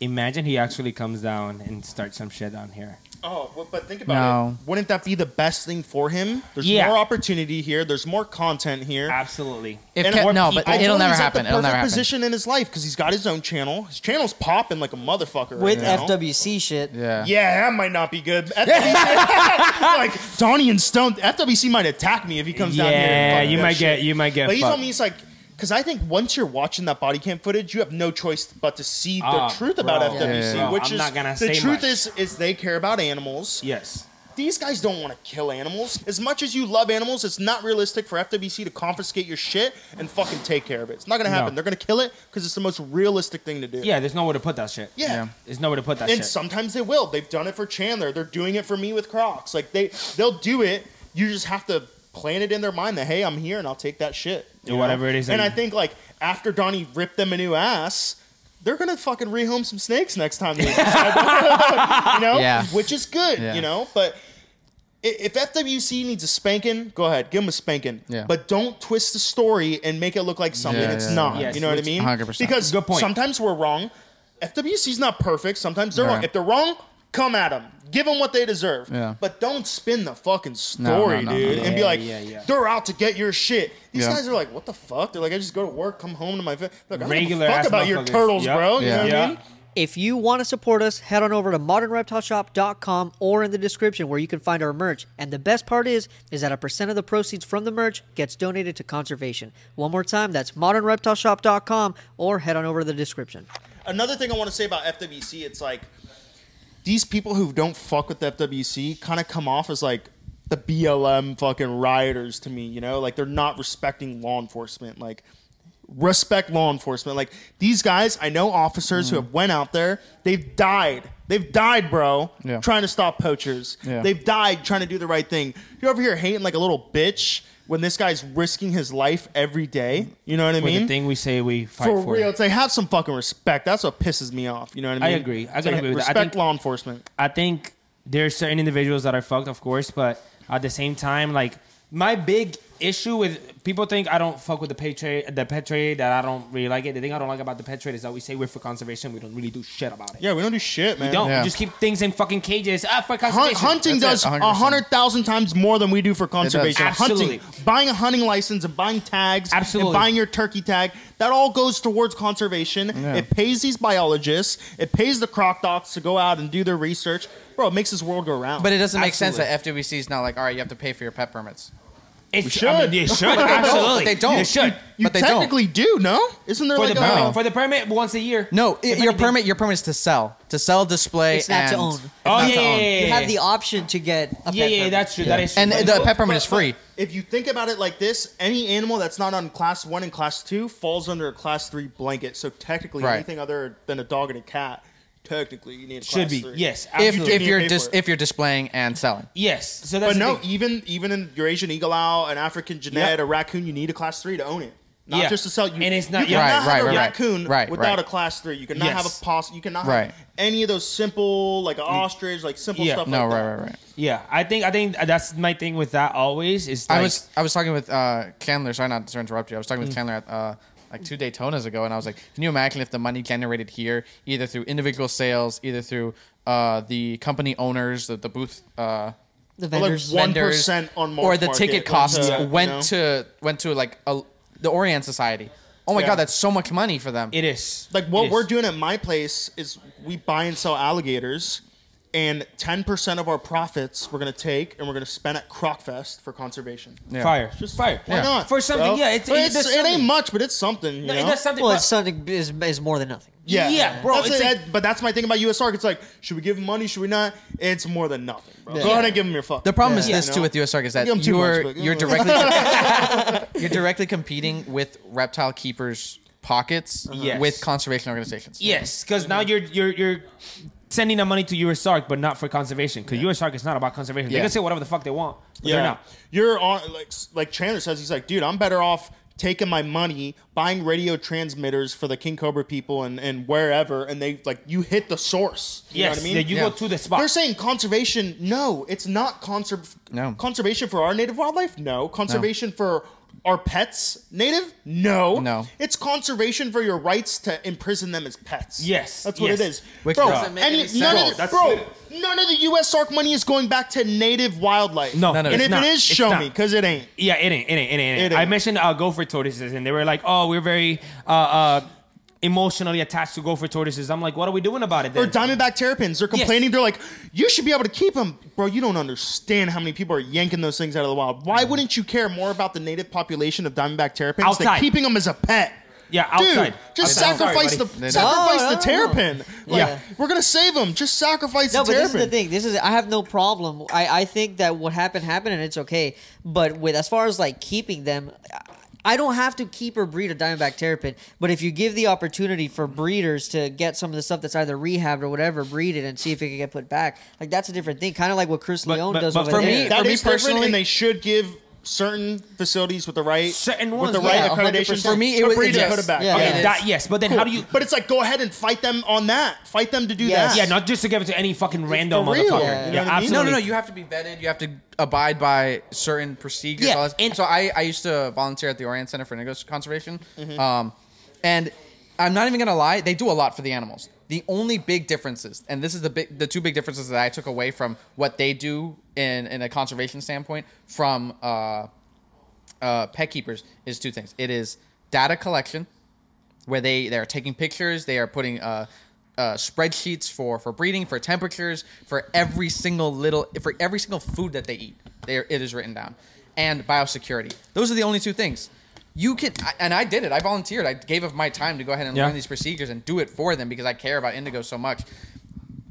S1: imagine he actually comes down and starts some shit down here.
S2: Oh, but, but think about
S6: No.
S2: it. Wouldn't that be the best thing for him? There's
S1: Yeah.
S2: more opportunity here. There's more content here.
S1: Absolutely.
S6: If
S2: And
S6: Ke-
S2: more
S6: no,
S1: people-
S6: but
S2: I
S6: it'll
S2: told him
S6: never
S2: he's at
S6: happen.
S2: The
S6: It'll
S2: perfect
S6: never happen.
S2: position in his life because he's got his own channel. His channel's popping like a motherfucker right
S3: With
S2: now.
S3: FWC shit.
S6: Yeah.
S2: Yeah, that might not be good. [laughs] FWC, [laughs] like Donnie and Stone, FWC might attack me if he comes down here. and
S1: Yeah,
S2: fucking
S1: you
S2: does
S1: might
S2: shit.
S1: get you might get.
S2: But he
S1: fucked.
S2: told me he's like, because I think once you're watching that body cam footage, you have no choice but to see the
S1: Ah,
S2: truth
S1: bro.
S2: about
S1: Yeah,
S2: FWC,
S1: yeah, yeah.
S2: which
S1: I'm
S2: is
S1: not gonna
S2: the
S1: say
S2: truth
S1: much.
S2: is is they care about animals.
S1: yes.
S2: These guys don't want to kill animals. As much as you love animals, it's not realistic for FWC to confiscate your shit and fucking take care of it. It's not gonna happen.
S1: No.
S2: They're gonna kill it because it's the most realistic thing to do.
S1: Yeah, there's nowhere to put that shit.
S2: Yeah.
S6: Yeah.
S1: There's nowhere to put that
S2: And
S1: shit.
S2: sometimes they will. They've done it for Chandler. They're doing it for me with Crocs. Like they they'll do it. You just have to plant it in their mind that hey, I'm here and I'll take that shit. you
S1: Or whatever it is that
S2: And I think like after Donnie ripped them a new ass, they're gonna fucking rehome some snakes next time they [laughs] you know?
S6: Yeah.
S2: Which is good,
S6: Yeah.
S2: you know? But i- if FWC needs a spanking, go ahead, give them a spanking.
S6: Yeah.
S2: But don't twist the story and make it look like something
S6: Yeah,
S2: it's
S6: yeah,
S2: not.
S1: Yes,
S2: you know what I
S1: which-
S2: mean?
S6: 100%.
S2: Because
S1: Good point.
S2: sometimes we're wrong. FWC's not perfect. Sometimes they're
S6: Yeah.
S2: wrong. If they're wrong, come at them. Give them what they deserve.
S6: Yeah.
S2: But don't spin the fucking
S6: no,
S2: story,
S6: no,
S2: dude,
S6: no.
S2: and be like,
S1: yeah, yeah.
S2: they're out to get your shit. These
S6: Yeah.
S2: guys are like, what the fuck? They're like, I just go to work, come home to my fa- look,
S1: Regular ass
S2: fuck about your turtles,
S1: Yep.
S2: bro. You
S6: Yeah.
S2: know what
S1: Yeah.
S2: I mean?
S3: If you want to support us, head on over to modernreptileshop.com or in the description where you can find our merch. And the best part is, is that a percent of the proceeds from the merch gets donated to conservation. One more time, that's modernreptileshop.com or head on over to the description.
S2: Another thing I want to say about FWC, it's like these people who don't fuck with the FWC kind of come off as like the BLM fucking rioters to me, you know? Like they're not respecting law enforcement. Like respect law enforcement. Like these guys, I know officers who hmm. have went out there, they've died. They've died, bro,
S6: Yeah.
S2: trying to stop poachers.
S6: Yeah.
S2: They've died trying to do the right thing. You're over here hating like a little bitch when this guy's risking his life every day. You know what I mean?
S1: the thing we say we fight
S2: for,
S1: for.
S2: real, it's like have some fucking respect. That's what pisses me off. You know what I mean?
S1: I
S2: agree.
S1: I
S2: like,
S1: agree with that. I
S2: Respect
S1: think-
S2: law enforcement.
S1: I think there's certain individuals that are fucked, of course, but at the same time, like my big issue with people think I don't fuck with the pet trade, the pet trade that I don't really like it. The thing I don't like about the pet trade is that we say we're for conservation, we don't really do shit about it.
S2: Yeah, we don't do shit, man.
S1: We don't.
S6: Yeah.
S1: We just keep things in fucking cages. Ah, for
S2: Hunt,
S1: conservation.
S2: hunting
S6: That's
S2: does a hundred thousand times more than we do for conservation.
S1: Absolutely.
S2: Hunting, buying a hunting license and buying tags,
S1: Absolutely.
S2: and buying your turkey tag, that all goes towards conservation.
S6: Yeah.
S2: It pays these biologists. It pays the croc docs to go out and do their research. Bro, it makes this world go round.
S6: But it doesn't make sense that FWC is not like, all right, you have to pay for your pet permits.
S1: It
S2: We
S1: sh- I mean,
S2: should.
S1: it should. Absolutely.
S6: They don't.
S1: They should.
S2: you
S6: but they don't.
S2: technically do, no? Isn't there
S1: For
S2: like
S1: the
S2: a
S1: permit,
S6: No.
S1: for the permit once a year.
S6: No,
S1: If
S6: your permit, your permit is to sell, to sell, display,
S3: It's not to
S6: and
S3: own.
S6: it's
S1: Oh
S6: not
S1: yeah,
S6: to
S1: yeah,
S6: own.
S1: yeah, yeah.
S3: You have the option to get a
S1: Yeah,
S3: pet
S1: yeah,
S3: permit.
S1: that's true. That is true.
S6: And
S1: But-
S6: the pet permit
S2: But-
S6: is free.
S2: If you think about it like this, any animal that's not on class one and class two falls under a class three blanket. So technically,
S6: Right.
S2: anything other than a dog and a cat, technically, you need a
S1: should
S2: class
S1: be
S2: three.
S1: yes.
S6: If
S1: absolutely.
S6: if you're
S2: pay
S6: dis- if you're displaying and selling.
S1: yes. So that's
S2: But
S1: the
S2: no,
S1: thing.
S2: even even in Eurasian eagle owl, an African genet,
S1: Yep.
S2: a raccoon, you need a class three to own it. Not
S1: Yeah.
S2: just to sell you.
S1: And it's not-
S2: you
S1: yeah.
S2: cannot
S6: Right,
S2: have
S6: right,
S2: a
S6: right, right.
S2: raccoon
S6: Right,
S2: without
S6: right.
S2: a class three. You cannot have
S1: Yes.
S2: a possum. You cannot
S6: Right.
S2: have any of those simple like an ostrich, like simple
S1: Yeah.
S2: stuff.
S6: No,
S2: like
S6: right,
S2: that.
S6: right, right.
S1: Yeah, I think I think that's my thing with that. Always is
S6: I
S1: like,
S6: was I was talking with uh, Chandler. Sorry not to interrupt you. I was talking with Chandler at uh, like two Daytonas ago, and I was like, "Can you imagine if the money generated here, either through individual sales, either through uh, the company owners, the, the booth uh,
S3: The
S2: Or, like
S3: vendors.
S2: one
S6: vendors,
S2: percent on
S6: or the
S2: Market
S6: ticket
S2: went
S6: costs
S2: to, you
S6: went
S2: know?
S6: to went to like a, the Orianne Society. Oh my
S2: Yeah.
S6: god, that's so much money for them.
S1: it is
S2: Like what
S1: It
S2: we're
S1: is.
S2: doing at my place is we buy and sell alligators, and ten percent of our profits we're gonna take and we're gonna spend at Crocfest for conservation.
S6: Yeah.
S1: fire.
S2: Just
S1: fire.
S2: Why
S6: Yeah.
S2: not?
S1: For something,
S2: bro?
S1: yeah, it's-
S2: But
S1: it does
S2: it ain't much, but it's something. You
S1: No,
S2: know?
S1: it something.
S3: Well, it's something is, is more than nothing.
S2: Yeah,
S1: Yeah, bro,
S2: That's
S1: it's
S2: it,
S1: like-
S2: that- but that's my thing about USARK. It's like, should we give them money? Should we not? It's more than nothing, bro.
S3: Yeah.
S2: Go ahead and give them your fuck.
S6: The problem is this
S2: You
S6: too with USARK is that
S2: Give 'em too
S6: you're
S2: much, but-
S6: you're directly [laughs] [laughs] you're directly competing with reptile keepers' pockets
S1: Yes.
S6: with conservation organizations.
S1: Yes, because now you're you're you're sending the money to USARK, but not for conservation. Because USARK is not about conservation. They can say whatever the fuck they want, but
S2: yeah,
S1: they're not.
S2: you're on like like Chandler says. He's like, dude, I'm better off taking my money, buying radio transmitters for the King Cobra people and and wherever, and they like you hit the source. You
S1: yes,
S2: know what I mean?
S1: you
S6: Yeah.
S1: go to the spot.
S2: They're saying conservation. No, it's not conserv.
S6: No.
S2: Conservation for our native wildlife. No. Conservation for our pets. Native. No.
S6: No.
S2: It's conservation for your rights to imprison them as pets.
S1: Yes,
S2: That's what
S1: yes.
S2: it is.
S6: Which
S2: bro,
S6: doesn't make
S2: any,
S6: any
S2: none
S6: sense.
S2: of the,
S1: That's
S2: bro,
S1: it.
S2: none of the USARK money is going back to native wildlife.
S1: No,
S6: No, no,
S2: and
S6: it's
S2: if
S1: not.
S2: it is,
S1: It's
S2: show
S1: not.
S2: me, because it ain't.
S1: Yeah, it ain't, it ain't, it ain't. It
S2: It
S1: ain't. I
S2: ain't.
S1: mentioned uh, gopher tortoises, and they were like, "Oh, we're very uh, uh, emotionally attached to gopher tortoises." I'm like, "What are we doing about it?"
S2: Or
S1: Then?
S2: diamondback terrapins. They're complaining. They're like, you should be able to keep them. Bro, you don't understand how many people are yanking those things out of the wild. Why mm-hmm. wouldn't you care more about the native population of diamondback terrapins
S1: Outside.
S2: than keeping them as a pet?
S1: yeah, outside.
S2: Dude, just
S1: Outside.
S2: sacrifice
S1: Sorry,
S2: the
S1: buddy.
S6: They don't.
S2: sacrifice
S3: No,
S2: the
S3: no,
S2: terrapin. Like,
S1: Yeah.
S2: we're gonna save them. Just sacrifice
S3: No,
S2: the
S3: but this is
S2: terrapin.
S3: the thing. This is I have no problem. I, I think that what happened happened and it's okay. But with as far as like keeping them, I don't have to keep or breed a diamondback terrapin. But if you give the opportunity for breeders to get some of the stuff that's either rehabbed or whatever, breed it and see if it can get put back, like that's a different thing. Kind of like what Chris
S1: But-
S3: Leone
S1: but-
S3: does
S1: but
S3: over
S1: for
S3: there.
S1: me-
S2: That
S6: For me
S2: is different,
S6: personally-
S2: and they should give certain facilities with the right
S1: Certain
S2: with
S1: ones,
S2: the right
S3: yeah,
S2: accreditation
S6: For me, it
S2: to
S6: was-
S2: breed
S6: yes.
S2: and put it back.
S3: Yeah,
S1: Okay,
S3: yeah, yeah.
S1: that yes, but then how do you?
S2: But it's like go ahead and fight them on that. Fight them to do
S3: Yes.
S2: that.
S1: Yeah, not just to give it to any fucking random
S2: for real.
S1: motherfucker.
S2: Yeah, you know what I mean?
S1: absolutely.
S6: No, no, no. You have to be vetted. You have to abide by certain procedures.
S1: Yeah,
S6: all
S1: and-
S6: so I, I used to volunteer at the Orianne Center for Indigo Conservation.
S2: Mm-hmm.
S6: Um, and I'm not even gonna lie, they do a lot for the animals. The only big differences, and this is the big, the two big differences that I took away from what they do in in a conservation standpoint from uh, uh, pet keepers is two things. It is data collection, where they they are taking pictures, they are putting uh, uh, spreadsheets for for breeding, for temperatures, for every single little for every single food that they eat. It is written down, and biosecurity. Those are the only two things. You can, and I did it. I volunteered. I gave up my time to go ahead and
S1: Yeah.
S6: learn these procedures and do it for them because I care about indigo so much.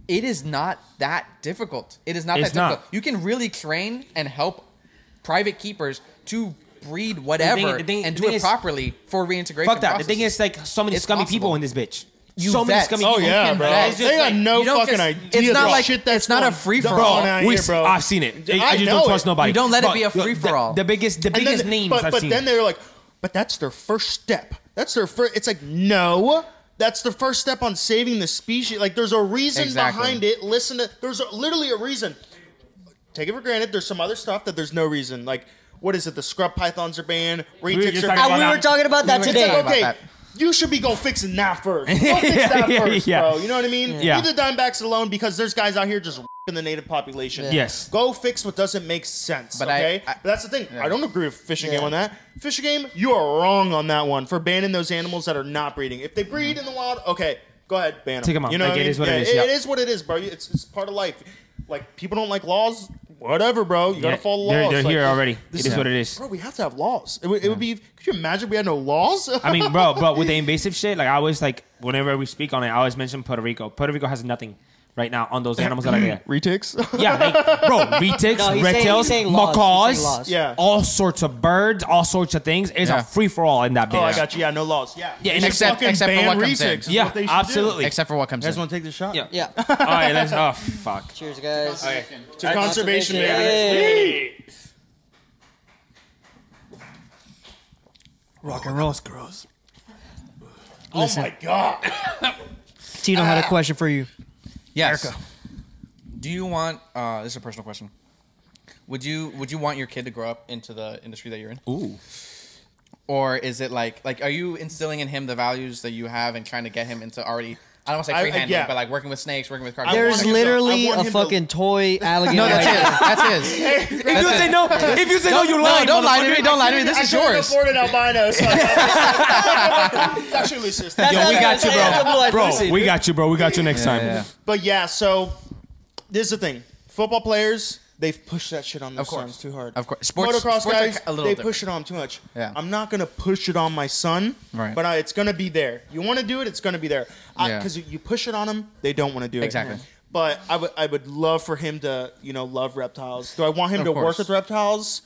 S6: It is not that difficult. It is not
S1: It's
S6: that difficult.
S1: not.
S6: You can really train and help private keepers to breed whatever
S1: the thing-
S6: and do
S1: thing
S6: it
S1: is-
S6: properly for reintegration.
S1: Fuck that. The thing is, like, so many
S6: It's
S1: scummy
S6: possible.
S1: people in this bitch.
S6: You
S1: so many
S6: vet.
S1: scummy
S2: Oh
S1: people.
S2: yeah,
S1: can
S2: bro.
S1: vet. It's
S2: They got
S1: like-
S2: no fucking idea.
S6: it's not
S2: the
S6: like-
S2: shit that's
S6: it's not a free-for-all.
S1: We,
S2: here, bro.
S1: I've seen it. I, I just don't trust
S2: it.
S1: nobody.
S6: You don't let it be a free-for-all.
S1: The, the biggest, the
S2: And then-
S1: biggest names
S2: but,
S1: I've
S2: but
S1: seen.
S2: then they're like, but that's their first step. That's their first. It's like no. That's the first step on saving the species. Like, there's a reason
S6: Exactly.
S2: behind it. Listen to. There's a, literally a reason. Take it for granted. There's some other stuff that there's no reason. Like, what is it? The scrub pythons are banned. Retics
S1: just
S2: are banned.
S3: we were talking about that
S6: We were
S3: today.
S6: talking about
S2: okay,
S6: that.
S2: You should be go fixing that first. [laughs] Go fix that
S1: Yeah,
S2: first,
S1: yeah.
S2: bro. You know what I mean?
S1: Yeah.
S2: Leave the Diamondbacks alone because there's guys out here just in the native population.
S3: Yeah.
S1: Yes.
S2: Go fix what doesn't make sense.
S6: But I-
S2: okay,
S6: I-
S2: but that's the thing. I don't agree with Fish and Game
S3: Yeah.
S2: on that. Fish and Game, you are wrong on that one for banning those animals that are not breeding. If they mm-hmm. breed in the wild, okay, go ahead, ban them.
S1: Take 'em out.
S2: You know
S1: Like,
S2: what I
S1: it
S2: mean?
S1: is what it
S2: Yeah,
S1: is, yeah.
S2: It is what it is, bro. It's, it's part of life. Like people don't like laws. Whatever, bro. You gotta
S1: Yeah,
S2: follow
S1: they're,
S2: laws.
S1: they're
S2: Like,
S1: here already.
S2: this
S1: It is what it is.
S2: Bro, we have to have laws. It would, it would be. Could you imagine we had no laws? [laughs]
S1: I mean, bro, bro, with the [laughs] invasive shit, like I always like whenever we speak on it, I always mention Puerto Rico. Puerto Rico has nothing right now on those animals that are there. [clears throat]
S2: Retics.
S1: Yeah, like, bro, retics, [laughs]
S3: No, he's
S1: red
S3: saying-
S1: tails,
S3: he's saying laws. He's
S1: macaws,
S3: laws.
S2: Yeah.
S1: all sorts of birds, all sorts of things. It's
S6: Yeah.
S1: a free for all in that bitch.
S2: Oh, I got you. Yeah, no laws. Yeah.
S1: Yeah, and
S6: except-
S2: fucking
S6: except for
S2: ban
S6: what comes in.
S2: retics is
S1: Yeah,
S2: what they should do.
S1: absolutely.
S6: Except for what comes
S2: You guys
S6: in.
S2: want to take the shot?
S1: Yeah.
S3: Yeah. [laughs]
S1: all right, let's. Oh fuck.
S3: Cheers, guys.
S1: Okay.
S2: To conservation,
S3: Hey.
S2: man.
S7: Rock and roll is gross.
S2: Oh my god. [laughs]
S3: Tino had a ah. question for you.
S6: Yes. Do you want? Uh, this is a personal question. Would you Would you want your kid to grow up into the industry that you're in?
S1: Ooh.
S6: Or is it like like are you instilling in him the values that you have and trying to get him into already? I don't want to say free handling,
S2: yeah.
S6: but like working with snakes, working with
S2: I.
S3: There's
S2: want him to-
S3: literally a
S2: him to-
S3: fucking toy alligator. [laughs]
S6: no, that's
S3: right
S6: his. That's his. [laughs]
S1: If you say no, if you say no, you
S6: no,
S1: lying.
S6: don't lie to me. Don't lie to me. This
S2: I
S6: is
S2: couldn't
S6: yours.
S2: afford an albino. So it's actually leucistic.
S3: That's
S1: Yo, we got you,
S3: that's a blue-eyed
S1: bro. Bro, we got you, bro. We got you next time.
S6: yeah.
S2: But yeah, so this is the thing. Football players, they've pushed that shit on their
S6: course.
S2: sons too hard.
S6: Of course. Sports-
S2: Motocross
S6: sports
S2: guys, they
S6: different.
S2: push it on too much.
S6: Yeah.
S2: I'm not gonna push it on my son,
S6: Right.
S2: but I, it's gonna be there. You want to do it, it's gonna be there.
S6: Yeah.
S2: Because you push it on them, they don't want to do it.
S6: Exactly.
S2: But I would, I would love for him to, you know, love reptiles. Do I want him
S6: Of
S2: to work with reptiles?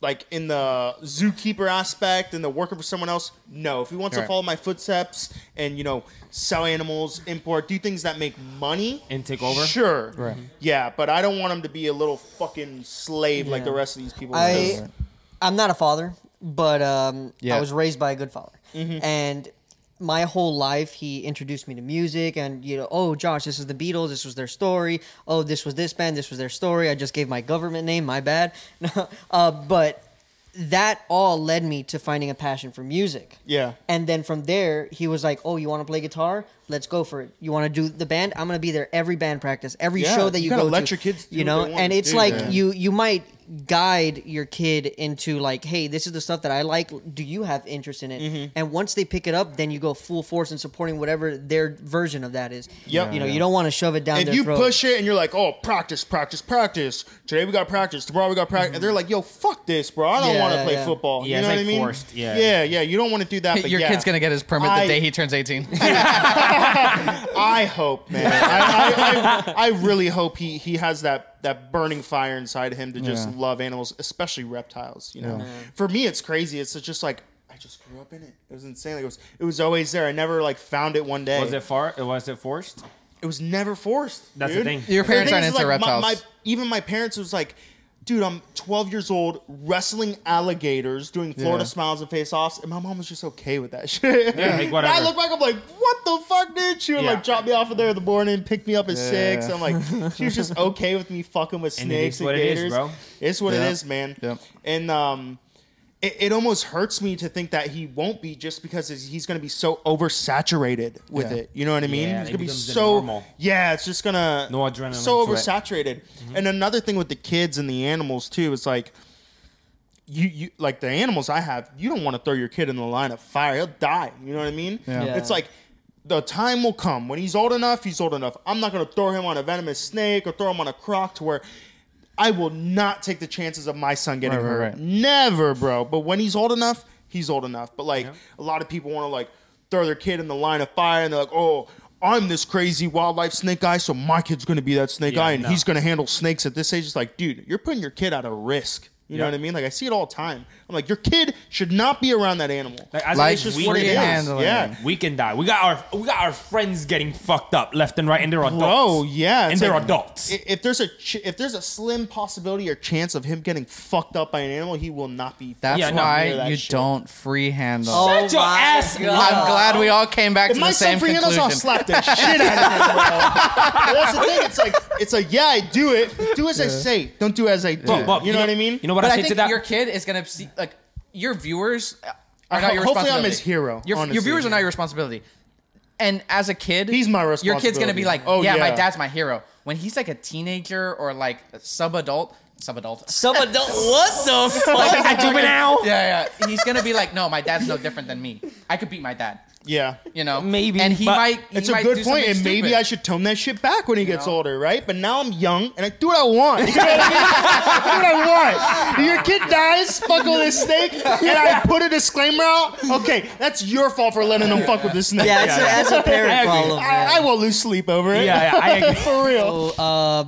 S2: Like in the zookeeper aspect and the working for someone else? No. If he wants to follow my footsteps and, you know, sell animals, import, do things that make money
S1: And take over?
S2: Sure.
S6: Right.
S2: Yeah, but I don't want him to be a little fucking slave like the rest of these people.
S3: I, I'm not a father, but um,
S6: Yeah.
S3: I was raised by a good father, and my whole life he introduced me to music and you know oh josh this is the beatles this was their story. Oh this was this band this was their story. I just gave my government name my bad. [laughs] Uh, but that all led me to finding a passion for music.
S2: Yeah.
S3: and then from there he was like oh you want to play guitar let's go for it you want to do the band i'm going to be there every band practice every
S2: Yeah,
S3: show that
S2: you
S3: you,
S2: gotta
S3: go
S2: let
S3: to
S2: your kids do
S3: you
S2: what
S3: know
S2: they want
S3: and it's
S2: do,
S3: like
S2: man.
S3: you you might guide your kid into like hey this is the stuff that i like do you have interest in it
S2: Mm-hmm.
S3: and once they pick it up then you go full force in supporting whatever their version of that is
S2: Yep.
S3: you know you don't want to shove it down
S2: if
S3: their
S2: you
S3: throat
S2: push it and you're like, oh, practice, practice, practice. Today we got practice. Tomorrow we got practice. And they're like, yo, fuck this, bro. I don't
S3: Yeah,
S2: want to play
S3: yeah.
S2: football.
S1: Yeah,
S2: you know
S1: it's
S2: what
S1: like
S2: I mean?
S1: forced, yeah.
S2: Yeah, yeah. You don't want to do that. [laughs] But
S6: Your
S2: yeah.
S6: kid's gonna get his permit
S2: I-
S6: the day he turns 18. [laughs] [laughs]
S2: I hope, man. I, I, I, I really hope he he has that that burning fire inside him to just
S6: Yeah.
S2: love animals, especially reptiles. You know, for me, it's crazy. It's just like I just grew up in it. It was insane. Like, it was it was always there. I never like found it one day.
S1: Was it far? Was it forced?
S2: It was never forced.
S1: That's
S2: dude.
S1: the thing.
S6: Your parents aren't into
S2: like, my-
S6: reptiles.
S2: My, even my parents was like, dude, I'm 12 years old, wrestling alligators, doing Florida
S6: Yeah.
S2: smiles and face offs, and my mom was just okay with that [laughs] shit.
S1: Yeah, like,
S2: And
S1: whatever.
S2: I look back, I'm like, what the fuck, dude? She would
S1: Yeah.
S2: like drop me off of there in the morning, pick me up at six. I'm like, [laughs] she was just okay with me fucking with
S1: And it
S2: snakes
S1: is
S2: and
S1: what it is,
S2: gators.
S1: bro.
S2: It's what
S6: Yeah.
S2: it is, man.
S6: Yeah.
S2: And um, it, it almost hurts me to think that he won't be just because he's- he's going to be so oversaturated with
S6: Yeah.
S2: it. You know what I mean?
S1: Yeah,
S2: he's going to be so
S1: normal.
S2: yeah. It's just gonna
S1: No adrenaline
S2: so
S1: to it.
S2: oversaturated. Mm-hmm. And another thing with the kids and the animals too is like. You, you like the animals I have. You don't want to throw your kid in the line of fire; he'll die. You know what I mean?
S6: Yeah.
S3: Yeah.
S2: It's like the time will come when he's old enough. He's old enough. I'm not gonna throw him on a venomous snake or throw him on a croc to where I will not take the chances of my son getting
S6: Right, right,
S2: hurt.
S6: right.
S2: Never, bro. But when he's old enough, he's old enough. But like a lot of people want to like throw their kid in the line of fire, and they're like, oh. I'm this crazy wildlife snake guy, so my kid's gonna be that snake
S1: Yeah,
S2: guy, and
S1: no.
S2: he's gonna handle snakes at this age. It's like, dude, you're putting your kid at a risk. You know what I mean? Like I see it all the time. I'm like, your kid should not be around that animal.
S1: Like, as
S6: Like
S1: it's just
S6: free
S1: what it is.
S6: handling.
S2: Yeah.
S1: We can die. We got our we got our friends getting fucked up left and right, and they're adults.
S2: Bro, yeah,
S1: and they're
S2: like,
S1: adults.
S2: If there's a ch- if there's a slim possibility or chance of him getting fucked up by an animal, he will not be.
S6: That's
S1: Yeah,
S6: why
S2: that
S6: you
S2: shit.
S6: don't free handle.
S3: Oh
S1: Shut your ass
S3: God.
S6: I'm glad we all came back
S2: If
S6: to
S2: my
S6: the same
S2: son free handles, I'll slap the shit out of him, [laughs] that's the thing. It's like it's like yeah, I do it. Do as I say. Don't do as I do.
S1: But- but
S2: you know
S1: know,
S2: what I mean?
S1: You know what
S6: but
S1: I
S6: I think
S1: that?
S6: your kid is gonna see like your viewers are
S2: uh,
S6: not your
S2: hopefully I'm
S6: responsibility.
S2: his hero,
S6: Your, your
S2: honestly.
S6: viewers are not your responsibility. And as a kid,
S2: He's my
S6: Your kid's gonna be like,
S2: Oh,
S6: yeah, my
S2: yeah.
S6: dad's my hero. When he's like a teenager or like adult, sub adult.
S3: Some adult. Sub adult. What the [laughs] fuck?
S1: like a juvenile.
S6: Yeah, yeah. He's gonna be like, no, my dad's no different than me. I could beat my dad.
S2: Yeah.
S6: You know,
S1: Maybe,
S6: and he
S1: but
S6: might. He
S2: It's a
S6: might
S2: good
S6: do
S2: point,
S6: something
S2: and maybe
S6: stupid.
S2: I should tone that shit back when he gets
S6: know?
S2: older, right? But now I'm young, and I do what I want. [laughs] You know what I mean? I do what I want. Your kid dies, fuck with a snake, and I put a disclaimer out. Okay, that's your fault for letting him fuck with the snake.
S3: Yeah, it's a, that's a parent
S1: I agree.
S3: problem.
S2: I. I won't lose sleep over it.
S1: Yeah, yeah, I [laughs] agree.
S2: for real.
S3: So, uh,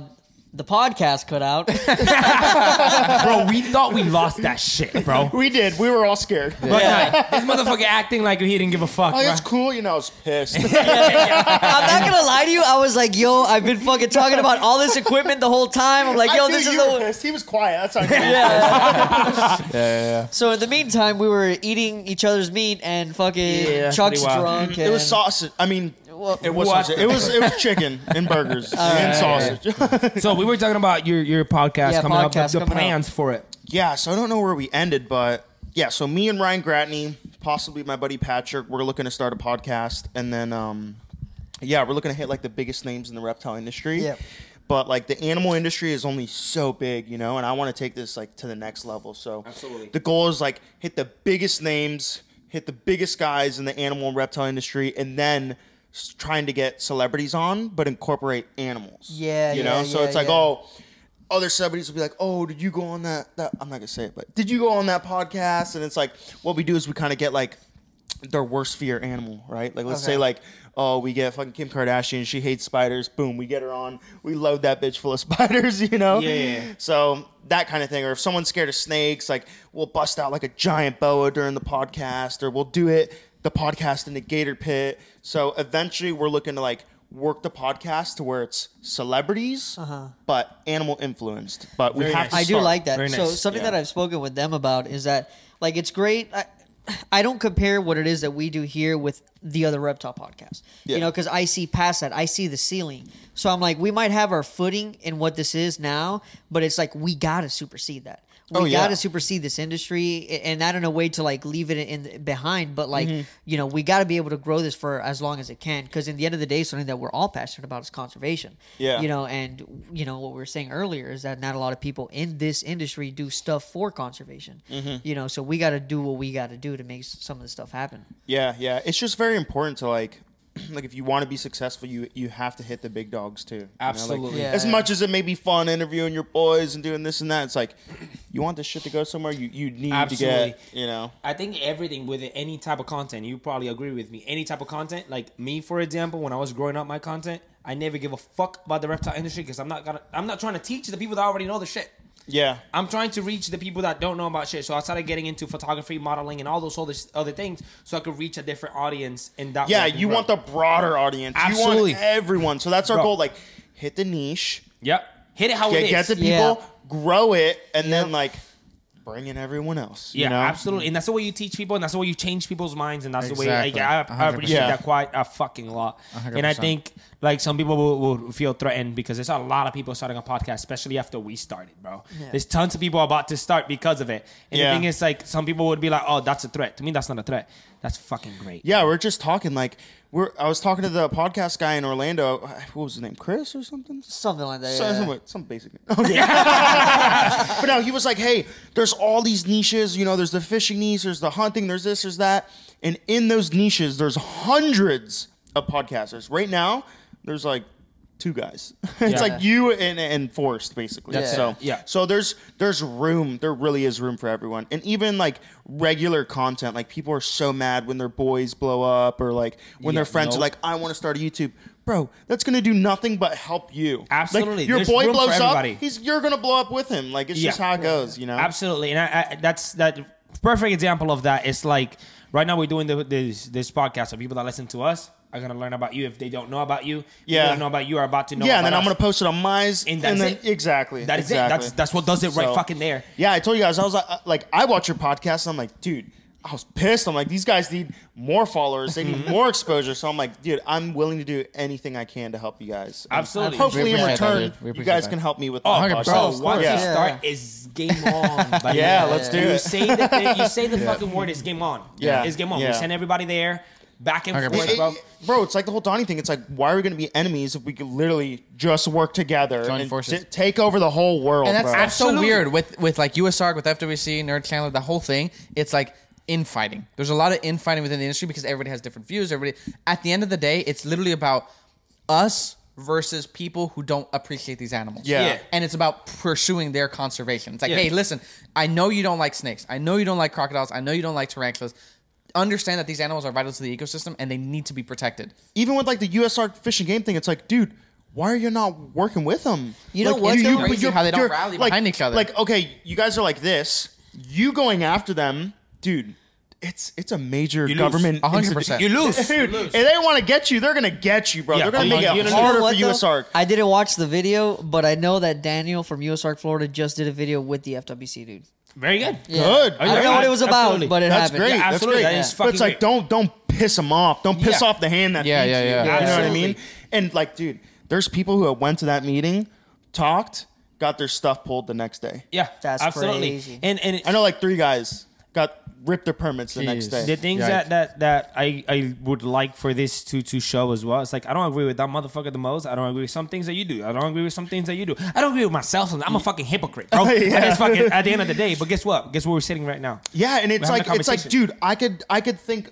S3: the podcast cut out. [laughs]
S1: bro, we thought we lost that shit, bro.
S2: We did. We were all scared.
S1: But nah, this motherfucker acting like he didn't give a fuck.
S2: Oh,
S1: bro.
S2: it's cool. You know, I was pissed. [laughs]
S3: I'm not gonna lie to you. I was like, yo, I've been fucking talking about all this equipment the whole time. I'm like, yo,
S2: I knew
S3: this is
S2: you were
S3: the.
S2: pissed. He was quiet. That's how I knew. [laughs]
S3: Yeah, yeah, So in the meantime, we were eating each other's meat and fucking
S1: Yeah,
S3: Chuck's
S1: pretty wild.
S3: drunk.
S2: It was
S3: and-
S2: sausage. I mean,
S3: Well,
S2: it was
S1: What
S2: It was it was chicken and burgers [laughs] and sausage. [laughs]
S1: So we were talking about your your podcast
S3: Yeah,
S1: coming up, the,
S3: podcast
S1: the
S3: coming up.
S1: plans for it.
S2: Yeah, so I don't know where we ended, but yeah, so me and Ryan Gratney, possibly my buddy Patrick, we're looking to start a podcast, and then um, yeah, we're looking to hit like the biggest names in the reptile industry.
S3: Yep.
S2: But like the animal industry is only so big, you know, and I want to take this like to the next level. So
S1: Absolutely.
S2: the goal is like hit the biggest names, hit the biggest guys in the animal and reptile industry, and then s- trying to get celebrities on, but incorporate animals.
S3: Yeah,
S2: you
S3: yeah,
S2: know. So
S3: yeah,
S2: it's like,
S3: yeah.
S2: oh, other celebrities will be like, "Oh, did you go on that? That I'm not gonna say it, but did you go on that podcast?" And it's like, what we do is we kind of get like their worst fear animal, right? Like, let's
S3: Okay.
S2: say like, oh, we get fucking Kim Kardashian, she hates spiders. Boom, we get her on. We load that bitch full of [laughs] spiders, you know?
S1: Yeah.
S2: So that kind of thing. Or if someone's scared of snakes, like we'll bust out like a giant boa during the podcast, or we'll do it the podcast in the gator pit. So eventually, we're looking to like work the podcast to where it's celebrities, uh-huh. but animal influenced. But we
S1: Very
S2: have
S1: nice.
S2: to.
S3: I do
S2: start.
S3: like that.
S1: Very
S3: So
S1: nice.
S3: something
S2: Yeah.
S3: that I've spoken with them about is that like it's great. I, I don't compare what it is that we do here with the other reptile podcasts.
S2: Yeah.
S3: You know, because I see past that. I see the ceiling. So I'm like, we might have our footing in what this is now, but it's like we gotta supersede that. We
S2: Oh, yeah.
S3: gotta supersede this industry, and not in a way to like leave it in behind, but like
S2: Mm-hmm.
S3: you know, we got to be able to grow this for as long as it can. Because in the end of the day, something that we're all passionate about is conservation.
S2: Yeah.
S3: You know, and you know what we were saying earlier is that not a lot of people in this industry do stuff for conservation.
S2: Mm-hmm.
S3: You know, so we got to do what we got to do to make some of this stuff happen.
S2: Yeah, yeah. It's just very important to like, [clears throat] like if you want to be successful, you you have to hit the big dogs too. you know, like,
S1: Absolutely.
S3: Yeah.
S2: As much as it may be fun interviewing your boys and doing this and that, it's like you want this shit to go somewhere. You you need
S1: Absolutely.
S2: to get you know.
S1: I think everything with any type of content, you probably agree with me. Any type of content, like me, for example, when I was growing up, my content, I never give a fuck about the reptile industry because I'm not gonna, I'm not trying to teach the people that already know the shit.
S2: Yeah,
S1: I'm trying to reach the people that don't know about shit. So I started getting into photography, modeling, and all those other other things, so I could reach a different audience. And that
S2: yeah.
S1: I
S2: You
S1: grow.
S2: want the broader audience.
S1: Absolutely.
S2: You want everyone. So that's our
S1: Bro.
S2: goal. Like hit the niche,
S1: Yep. Hit it how
S2: get,
S1: it
S2: get the people,
S3: Yeah.
S2: grow it, and
S3: Yep.
S2: then like bring in everyone else.
S1: Yeah,
S2: you know?
S1: absolutely, and that's the way you teach people, and that's the way you change people's minds, and that's the way like, I, I appreciate
S2: Yeah.
S1: that quite a fucking lot. And I think like some people will, will feel threatened because there's a lot of people starting a podcast, especially after we started, bro. There's tons of people about to start because of it. And
S2: Yeah.
S1: the thing is, like, some people would be like, "Oh, that's a threat." To me, that's not a threat. That's fucking great.
S2: Yeah, we're just talking like we're. I was talking to the podcast guy in Orlando. What was his name? Chris or something?
S3: Something like that.
S2: So-
S3: yeah.
S2: some, some basic. Okay. [laughs] but no, he was like, "Hey, there's all these niches. You know, there's the fishing niche, there's the hunting, there's this, there's that, and in those niches, there's hundreds of podcasters. Right now, there's like two guys. [laughs] it's
S1: Yeah.
S2: like you and and Forrest, basically.
S3: That's it.
S2: so
S1: Yeah.
S2: So there's there's room. There really is room for everyone, and even like regular content. Like people are so mad when their boys blow up, or like when
S1: Yeah,
S2: their friends
S1: no.
S2: are like, "I want to start a YouTube." Bro, that's gonna do nothing but help you.
S1: Absolutely.
S2: Like, your
S1: There's
S2: boy
S1: room for
S2: blows up,
S1: everybody.
S2: he's you're gonna blow up with him. Like it's just
S1: Yeah.
S2: how it goes, you know.
S1: Absolutely, and I, I, that's that perfect example of that. It's like right now we're doing the, this this podcast, so people that listen to us are gonna learn about you if they don't know about you. People
S2: Yeah.
S1: that know about you are about to know.
S2: Yeah, and then
S1: about
S2: I'm gonna post it on my
S1: And
S2: and,
S1: that's
S2: then
S1: it.
S2: exactly.
S1: That is
S2: exactly.
S1: it. That's that's what does it right
S2: So-
S1: fucking there.
S2: Yeah, I told you guys. I was like, uh, like I watch your podcast. And I'm like, dude, I was pissed. I'm like, these guys need more followers. They need [laughs] more exposure. So I'm like, dude, I'm willing to do anything I can to help you guys. And
S1: Absolutely.
S2: Hopefully, in
S6: appreciate that,
S2: return, you guys
S6: that.
S2: can help me with
S6: Oh,
S2: my
S1: Bro,
S6: Of
S1: once
S2: yeah.
S1: you start, is game on. [laughs] buddy.
S2: Yeah, let's do
S1: You
S2: it.
S1: say the you say the [laughs] fucking word, it's game on.
S2: Yeah.
S1: it's game on.
S2: Yeah.
S1: We send everybody there, back and
S6: 100%.
S1: forth,
S2: It-
S1: bro.
S2: it- bro, it's like the whole Donny thing. It's like, why are we going to be enemies if we could literally just work together
S6: Join
S2: and
S6: forces.
S2: t- take over the whole world,
S6: and that's,
S2: bro?
S6: that's so
S1: Absolutely.
S6: weird with with like USARK, with FWC, Nerd Chandler, the whole thing. It's like infighting. There's a lot of infighting within the industry because everybody has different views. Everybody. At the end of the day, it's literally about us versus people who don't appreciate these animals.
S2: Yeah. Yeah.
S6: And it's about pursuing their conservation. It's like,
S1: Yeah.
S6: hey, listen, I know you don't like snakes. I know you don't like crocodiles. I know you don't like tarantulas. Understand that these animals are vital to the ecosystem and they need to be protected.
S2: Even with like the USR fish and game thing, it's like, dude, why are you not working with them?
S3: You know
S2: like,
S3: what, though?
S6: Crazy how they don't rally
S2: like-
S6: behind each other.
S2: Like, okay, you guys are like this. You going after them, dude. It's it's a major
S1: lose.
S2: government.
S6: One hundred percent.
S1: You lose. [laughs]
S2: Dude, if they want to get you, they're gonna get you, bro.
S1: Yeah,
S2: they're gonna make it
S1: you know
S2: harder
S3: what,
S2: for
S3: though?
S2: USARK.
S3: I didn't watch the video, but I know that Daniel from USARK Florida just did a video with the FWC dude.
S1: Very good.
S3: Yeah.
S2: Good.
S3: I oh, don't know what it was about,
S1: Absolutely.
S3: but it
S2: That's
S3: happened.
S2: great.
S1: Yeah,
S2: That's
S1: absolutely.
S2: great.
S1: That is
S2: but it's
S1: fucking
S2: like don't don't piss them off. Don't piss
S1: Yeah.
S2: off the hand that
S6: Yeah,
S2: feeds
S6: yeah,
S2: you.
S6: yeah.
S2: You know what I mean? And like, dude, there's people who went to that meeting, talked, got their stuff pulled the next day.
S1: Yeah,
S3: That's
S1: absolutely.
S3: crazy.
S1: And and
S2: I know like three guys got ripped their permits the next day.
S1: the things
S6: Yikes.
S1: that, that that I, I would like for this to to show as well. It's like I don't agree with that motherfucker the most. I don't agree with some things that you do. I don't agree with some things that you do. I don't agree with myself. I'm a fucking hypocrite, bro. [laughs]
S2: Yeah.
S1: Fucking at the end of the day. But guess what? Guess where we're sitting right now.
S2: Yeah, and it's like it's like, dude, I could I could think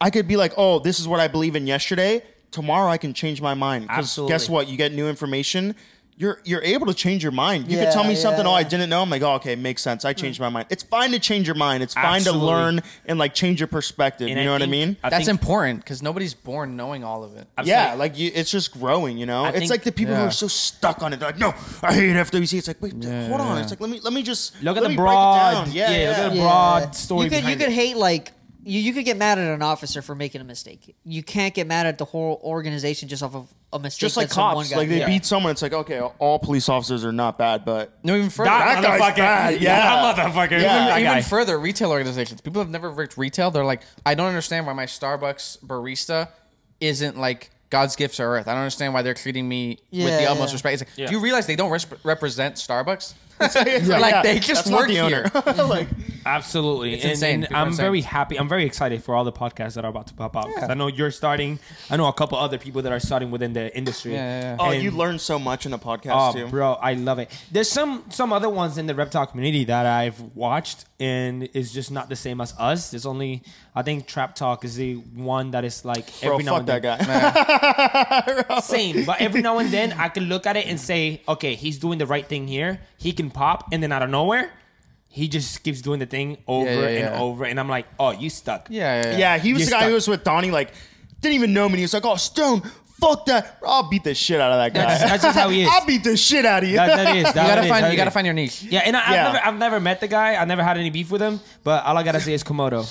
S2: I could be like, oh, this is what I believe in yesterday. Tomorrow I can change my mind. Because
S1: Absolutely.
S2: guess what? You get new information. You're you're able to change your mind. You
S3: Yeah,
S2: could tell me
S3: yeah,
S2: something, oh, I didn't know. I'm like, oh, okay, makes sense. I hmm. changed my mind. It's fine to change your mind. It's fine
S1: Absolutely.
S2: to learn and like change your perspective.
S1: And
S2: you know what I mean?
S1: I
S6: That's
S1: think-
S6: important because nobody's born knowing all of it.
S1: Absolutely.
S2: Yeah, like you, it's just growing, you know.
S1: I
S2: it's
S1: think-
S2: like the people who are so stuck on it. They're like, no, I hate FWC. It's like, wait, hold on.
S6: yeah.
S2: It's like, let me let me just
S1: Look at the broad.
S2: Break. Yeah, yeah.
S1: look at the
S3: Yeah.
S1: broad story
S3: You could you could
S1: it.
S3: hate like you, you could get mad at an officer for making a mistake. You can't get mad at the whole organization just off of a mistake.
S2: just like
S3: that some one
S2: cops,
S3: guy
S2: like they
S3: did.
S2: beat someone. It's like, okay, all police officers are not bad, but
S6: No, even further.
S1: That,
S2: That guy's
S1: motherfucker.
S2: bad, [laughs] yeah.
S1: That motherfucker.
S2: Yeah.
S1: Even that
S6: even
S1: guy.
S6: further, retail organizations. People have never worked retail. They're like, I don't understand why my Starbucks barista isn't like God's gift to earth. I don't understand why they're treating me with
S3: Yeah,
S6: the utmost
S3: yeah.
S6: respect. It's like,
S1: Yeah.
S6: do you realize they don't res- represent Starbucks?
S2: Yeah,
S6: like
S2: yeah,
S6: they just
S2: that's
S6: work
S2: the
S6: here. [laughs]
S2: owner. like,
S1: Absolutely.
S6: It's
S1: and,
S6: insane.
S1: and I'm
S6: insane.
S1: very happy. I'm very excited for all the podcasts that are about to pop out. 'Cause
S6: Yeah.
S1: I know you're starting. I know a couple other people that are starting within the industry.
S6: Yeah, yeah, yeah.
S2: oh,
S1: And-
S2: you learn so much in a podcast
S1: Oh,
S2: too.
S1: bro, I love it. There's some some other ones in the reptile community that I've watched and is just not the same as us. There's only I think Trap Talk is the one that is like
S2: Bro,
S1: every now
S2: fuck
S1: and
S2: that
S1: then.
S2: guy. [laughs]
S1: Same, but every now and then I can look at it and say, okay, he's doing the right thing here. He can pop, and then out of nowhere, he just keeps doing the thing over
S6: Yeah, yeah,
S1: and
S6: yeah.
S1: over, and I'm like, oh, you stuck.
S6: Yeah, yeah, yeah.
S2: yeah, he was
S1: You
S2: the guy
S1: stuck.
S2: who was with Donny. Like, didn't even know me. and He was like, "Oh, Stone, fuck that. I'll beat the shit out of that guy.
S1: That's- that's just how he is. [laughs]
S2: I'll beat the shit out of you.
S1: That, that is. That
S6: You gotta
S1: is,
S6: find.
S1: that
S6: You gotta
S1: is.
S6: find your niche.
S1: Yeah, and I,
S2: Yeah.
S1: I've, never, I've never met the guy. I've never had any beef with him, but all I gotta say is Komodo.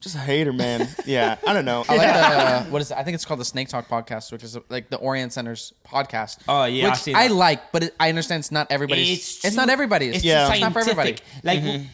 S2: Just, a, hater, man. [laughs] Yeah, I don't know.
S6: I like the uh, what is it? I think it's called the Snake Talk podcast, which is like the Orianne Center's podcast.
S1: Oh, yeah, I've
S6: which
S1: seen
S6: I like, but it, I understand it's not everybody's. It's,
S1: too-
S6: not everybody's.
S1: It's
S2: Yeah.
S6: it's not for everybody.
S1: scientific. Like, mm-hmm.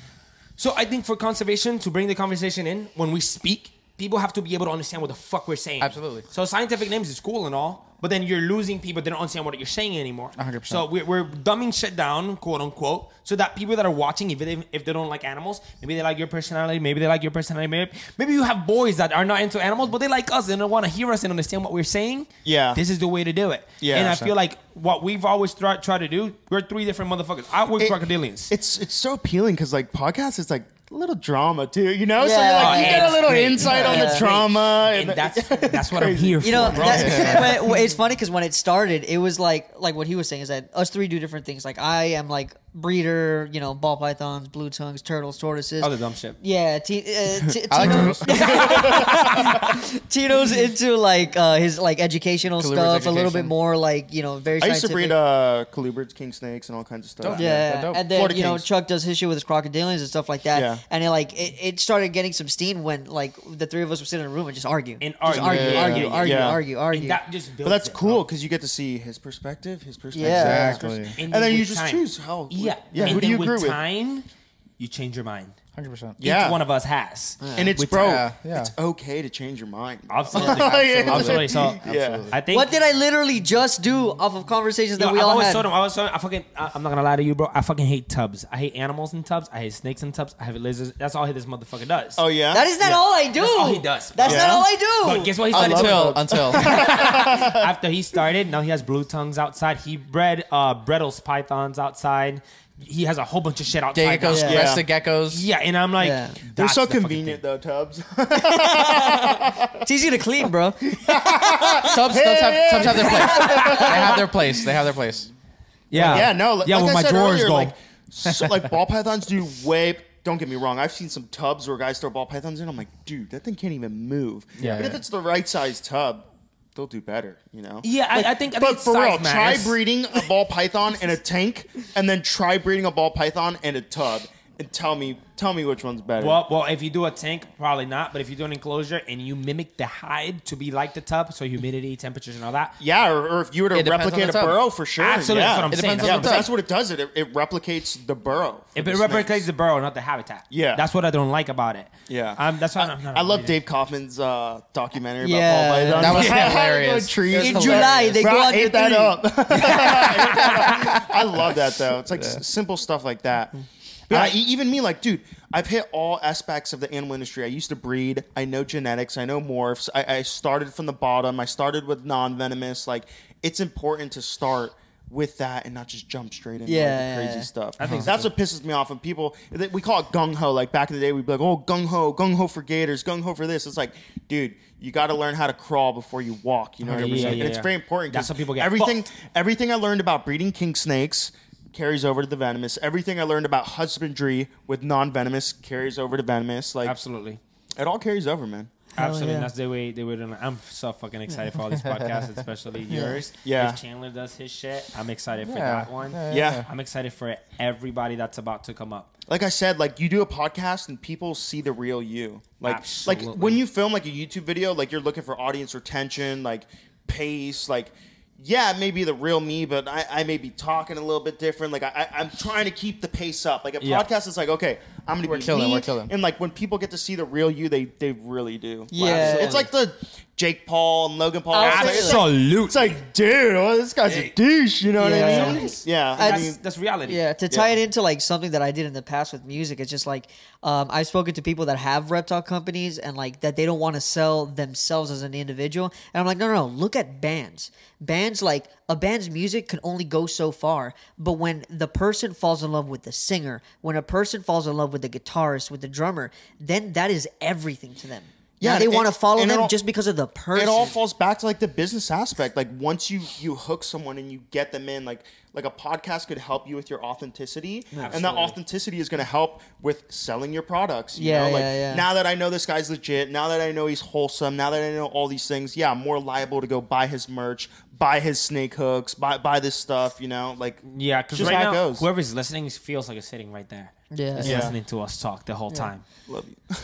S1: so I think for conservation to bring the conversation in when we speak, people have to be able to understand what the fuck we're saying.
S6: Absolutely.
S1: So scientific names is cool and all, but then you're losing people that don't understand what you're saying anymore.
S6: 100%.
S1: So we're, we're dumbing shit down, quote unquote, so that people that are watching, if if they don't like animals, maybe they like your personality, maybe they like your personality, maybe maybe you have boys that are not into animals, but they like us and they want to hear us and understand what we're saying.
S2: Yeah.
S1: This is the way to do it.
S2: Yeah.
S1: And I feel like what we've always tried try to do, we're three different motherfuckers. I work
S2: It-
S1: crocodilians.
S2: It's it's so appealing because like podcasts, it's like a little drama too. You know, so
S3: Yeah.
S2: you're like
S1: Oh,
S2: you
S1: yeah,
S2: get a little
S1: great.
S2: insight on the trauma,
S1: and that's [laughs] that's what I'm here for,
S3: You know, that, [laughs] when- it's funny because when it started, it was like like what he was saying is that us three do different things. Like I am like breeder, you know, ball pythons, blue tongues, turtles, tortoises.
S1: All the dumb shit.
S3: Yeah, T- uh, T- [laughs]
S6: I like
S3: Tino's, Tino's [laughs] into like uh, his like educational
S6: Colubrids
S3: stuff, a little bit more like you know very.
S2: I used to
S3: scientific.
S2: breed uh, colubrids, king snakes, and all kinds of stuff.
S6: Dope.
S3: Yeah,
S6: They're dope.
S3: and then
S2: Florida
S3: you know
S2: Kings.
S3: Chuck does his shit with his crocodilians and stuff like that.
S2: Yeah.
S3: And it like it, it started getting some steam when like the three of us were sitting in a room and just argue
S1: And
S3: just
S1: argue.
S3: argue,
S1: Yeah, yeah,
S3: argue,
S1: yeah, yeah.
S3: argue,
S2: Yeah.
S3: argue, argue.
S1: And that just
S2: But that's
S1: it,
S2: cool because you get to see his perspective, his perspective,
S3: Yeah.
S2: his
S6: Exactly.
S2: perspective. and then you just choose how.
S1: Yeah,
S2: yeah.
S1: And
S2: Who do
S1: then
S2: you agree
S1: with
S2: with?
S1: time, you change your mind.
S6: Hundred percent.
S2: Yeah.
S1: Each one of us has.
S2: And it's
S1: Which-
S2: bro,
S6: Yeah, yeah.
S2: it's okay to change your mind.
S1: Absolutely. [laughs]
S2: Absolutely. [laughs]
S1: Absolutely. So
S2: Yeah.
S1: I think
S3: What did I literally just do off of conversations that
S1: Yo,
S3: we
S1: I've
S3: all
S1: always
S3: had?
S1: told him, I was told him, I fucking, I- I'm not gonna lie to you, bro. I fucking hate tubs. I hate animals in tubs. I hate snakes in tubs. I hate lizards. That's all this motherfucker does.
S2: Oh yeah.
S3: that is not all I do.
S1: That's all he does.
S3: That's
S2: Yeah.
S3: not all I do.
S1: But guess what he started doing?
S6: Until until [laughs]
S1: After he started, now he has blue tongues outside. He bred uh, Brettles pythons outside. He has a whole bunch of shit outside.
S6: geckos,
S1: now.
S3: Yeah.
S6: crested geckos.
S1: Yeah, and I'm like,
S3: Yeah.
S2: They're so
S1: the
S2: convenient though, tubs. [laughs]
S3: it's easy to clean, bro. [laughs]
S6: Tubs, tubs, have, tubs have their place. They have their place. They have their place.
S1: Yeah,
S2: yeah, no. Like,
S1: yeah.
S2: like
S1: When
S2: I
S1: my drawers
S2: earlier,
S1: go,
S2: like, so, like ball pythons do way. Don't get me wrong. I've seen some tubs where guys throw ball pythons in. I'm like, dude, that thing can't even move.
S6: Yeah,
S2: But if it's the right size tub, they'll do better. You know.
S1: Yeah, I- I think- I
S2: but
S1: think
S2: for real, try breeding a ball python in a tank, and then try breeding a ball python in a tub, and tell me, tell me which one's better.
S1: Well, well, if you do a tank, probably not. But if you do an enclosure and you mimic the hide to be like the tub, so humidity, temperatures, and all that,
S2: yeah, or, or if you were to
S6: It depends on
S2: replicate a
S6: the tub.
S2: burrow, for sure.
S1: Absolutely,
S2: yeah.
S1: that's what I'm
S6: It
S1: saying.
S6: depends
S2: Yeah,
S6: on
S2: but
S6: the
S2: that's what it does. It it replicates the burrow. for
S1: if
S2: the
S1: it
S2: snakes.
S1: replicates the burrow, not the habitat.
S2: Yeah.
S1: that's what I don't like about it.
S2: Yeah.
S1: um, that's why I'm not.
S2: I love. Dave Kaufman's uh, documentary
S3: Yeah.
S2: about ball pythons.
S6: That was [laughs]
S2: Yeah.
S6: hilarious.
S2: Trees
S6: It was
S3: In July, they
S2: Bro,
S3: go
S2: I
S3: on
S2: ate that
S3: three. [laughs]
S2: up. I love that though. It's like s- simple stuff like that. Yeah, e- even me, like, dude, I've hit all aspects of the animal industry. I used to breed. I know genetics. I know morphs. I, I started from the bottom. I started with non-venomous. Like, it's important to start with that and not just jump straight into like,
S3: Yeah,
S2: the
S3: yeah,
S2: crazy
S3: yeah.
S2: stuff.
S1: I think so,
S2: that's what pisses me off when people we call it gung ho. Like back in the day, we'd be like, "Oh, gung ho, gung ho for gators, gung ho for this." It's like, dude, you got to learn how to crawl before you walk. You know what I
S1: Yeah,
S2: mean?
S1: yeah,
S2: And it's very important.
S1: That's
S2: 'cause
S1: how people get
S2: everything.
S1: fucked.
S2: Everything I learned about breeding king snakes carries over to the venomous. Everything I learned about husbandry with non-venomous carries over to venomous. Like
S1: Absolutely.
S2: it all carries over, man.
S1: Absolutely,
S3: yeah.
S1: that's the way they would. I'm so fucking excited for all these podcasts, [laughs] especially yours.
S2: Yeah.
S1: If Chandler does his shit, I'm excited for that one.
S6: Yeah,
S2: Yeah.
S1: I'm excited for everybody that's about to come up.
S2: like I said, like you do a podcast and people see the real you. Like
S1: Absolutely.
S2: like when you film like a YouTube video, like you're looking for audience retention, like pace, like yeah, it may be the real me, but I, I may be talking a little bit different. Like I, I, I'm trying to keep the pace up. Like a
S1: Yeah.
S2: podcast is like, okay, I'm gonna
S6: We're
S2: be
S6: killing,
S2: me,
S6: we're killing.
S2: and like when people get to see the real you, they they really do.
S3: Yeah.
S2: it's like the Jake Paul and Logan Paul.
S3: I'll
S2: It's like- it's like,
S1: Absolute.
S2: it's like, dude, well, this guy's a douche. You know what I mean? Yeah, I
S1: that's,
S2: mean,
S1: that's reality.
S3: Yeah, to tie it into like something that I did in the past with music, it's just like um, I've spoken to people that have reptile companies and like that they don't want to sell themselves as an individual. And I'm like, no, no, no, look at bands. Bands like a band's music can only go so far, but when the person falls in love with the singer, when a person falls in love with the guitarist, with the drummer, then that is everything to them. Yeah,
S2: Yeah,
S3: they want to follow them
S2: all-
S3: just because of the person.
S2: it all falls back to like the business aspect like once you you hook someone and you get them in like like a podcast could help you with your authenticity and that authenticity is going to help with selling your products you
S3: Yeah,
S2: know like
S3: yeah, yeah.
S2: now that i know this guy's legit now that i know he's wholesome now that i know all these things yeah i'm more liable to go buy his merch buy his snake hooks buy buy this stuff you know like
S1: Yeah, because right
S2: how it
S1: now,
S2: goes.
S1: whoever's listening feels like it's sitting right there.
S3: Yeah.
S1: Just
S3: Yeah.
S1: listening to us talk the whole time.
S2: love you [laughs]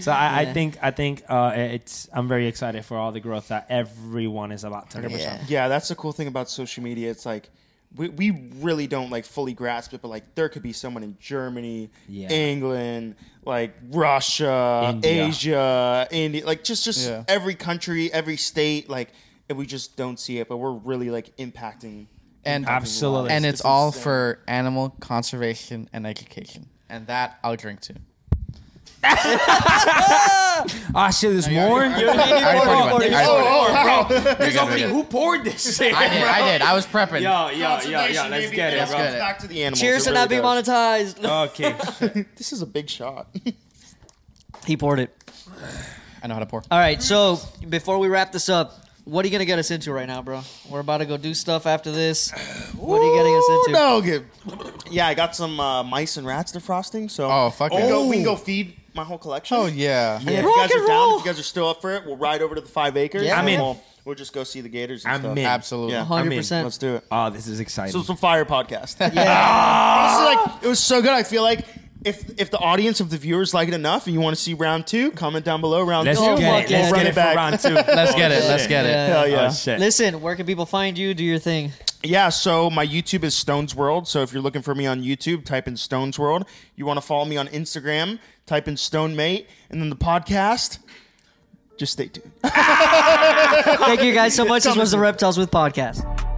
S1: So I, I think I think uh, it's I'm very excited for all the growth that everyone is about to make.
S3: Yeah.
S2: Yeah, that's the cool thing about social media. It's like we, we really don't like fully grasp it, but like there could be someone in Germany,
S1: Yeah.
S2: England, like Russia,
S1: India.
S2: Asia, India, like just just
S6: Yeah.
S2: every country, every state, like and we just don't see it, but we're really like impacting.
S6: And
S1: Absolutely.
S6: and it's all
S2: insane.
S6: for animal conservation and education, and that I'll drink to. [laughs]
S1: Ah, shit, there's more.
S6: I already you one. I already poured you one.
S2: Oh, wow.
S6: You're good, you're good.
S1: Who poured this shit?
S6: I did. I did. I was prepping.
S1: Yo, yo, yo, yo, let's get it,
S2: Let's
S1: bro.
S6: get it.
S2: Back to the animals.
S3: Cheers
S2: It
S3: to not
S2: really
S3: being monetized.
S1: Okay. [laughs] [laughs]
S2: This is a big shot.
S3: he poured it.
S6: I know how to pour.
S3: All right, so before we wrap this up, what are you gonna get us into right now, bro? We're about to go do stuff after this. [sighs] What are you getting us into?
S2: no, good. Yeah, I got some uh, mice and rats defrosting. So
S6: Oh, fuck
S2: we, can
S6: yeah.
S2: go, we can go feed my whole collection.
S6: Oh yeah.
S2: And if
S3: Rock
S2: you guys
S3: and
S2: are down,
S3: roll.
S2: if you guys are still up for it, we'll ride over to the five acres.
S3: Yeah.
S1: I'm in.
S2: We'll, we'll just go see the gators and
S1: I'm
S2: stuff.
S1: in.
S6: Absolutely.
S2: Yeah.
S3: Hundred
S1: in.
S3: percent.
S2: Let's do it.
S1: Oh, this is exciting.
S2: So some fire podcast.
S3: Yeah. [laughs]
S2: Honestly, like it was so good. I feel like if if the audience of the viewers like it enough and you want to see round two, comment down below round
S1: Let's
S2: two.
S1: Get it. Let's get
S2: it,
S1: for round two.
S6: Let's get it. Let's get it.
S2: Hell yeah.
S1: Oh,
S3: Listen, where can people find you? Do your thing.
S2: Yeah, so my YouTube is Stones World. So if you're looking for me on YouTube, type in Stones World. You want to follow me on Instagram, type in Stone Mate, and then the podcast. Just stay tuned.
S3: Thank you guys so much. This was the Reptiles with Podcast.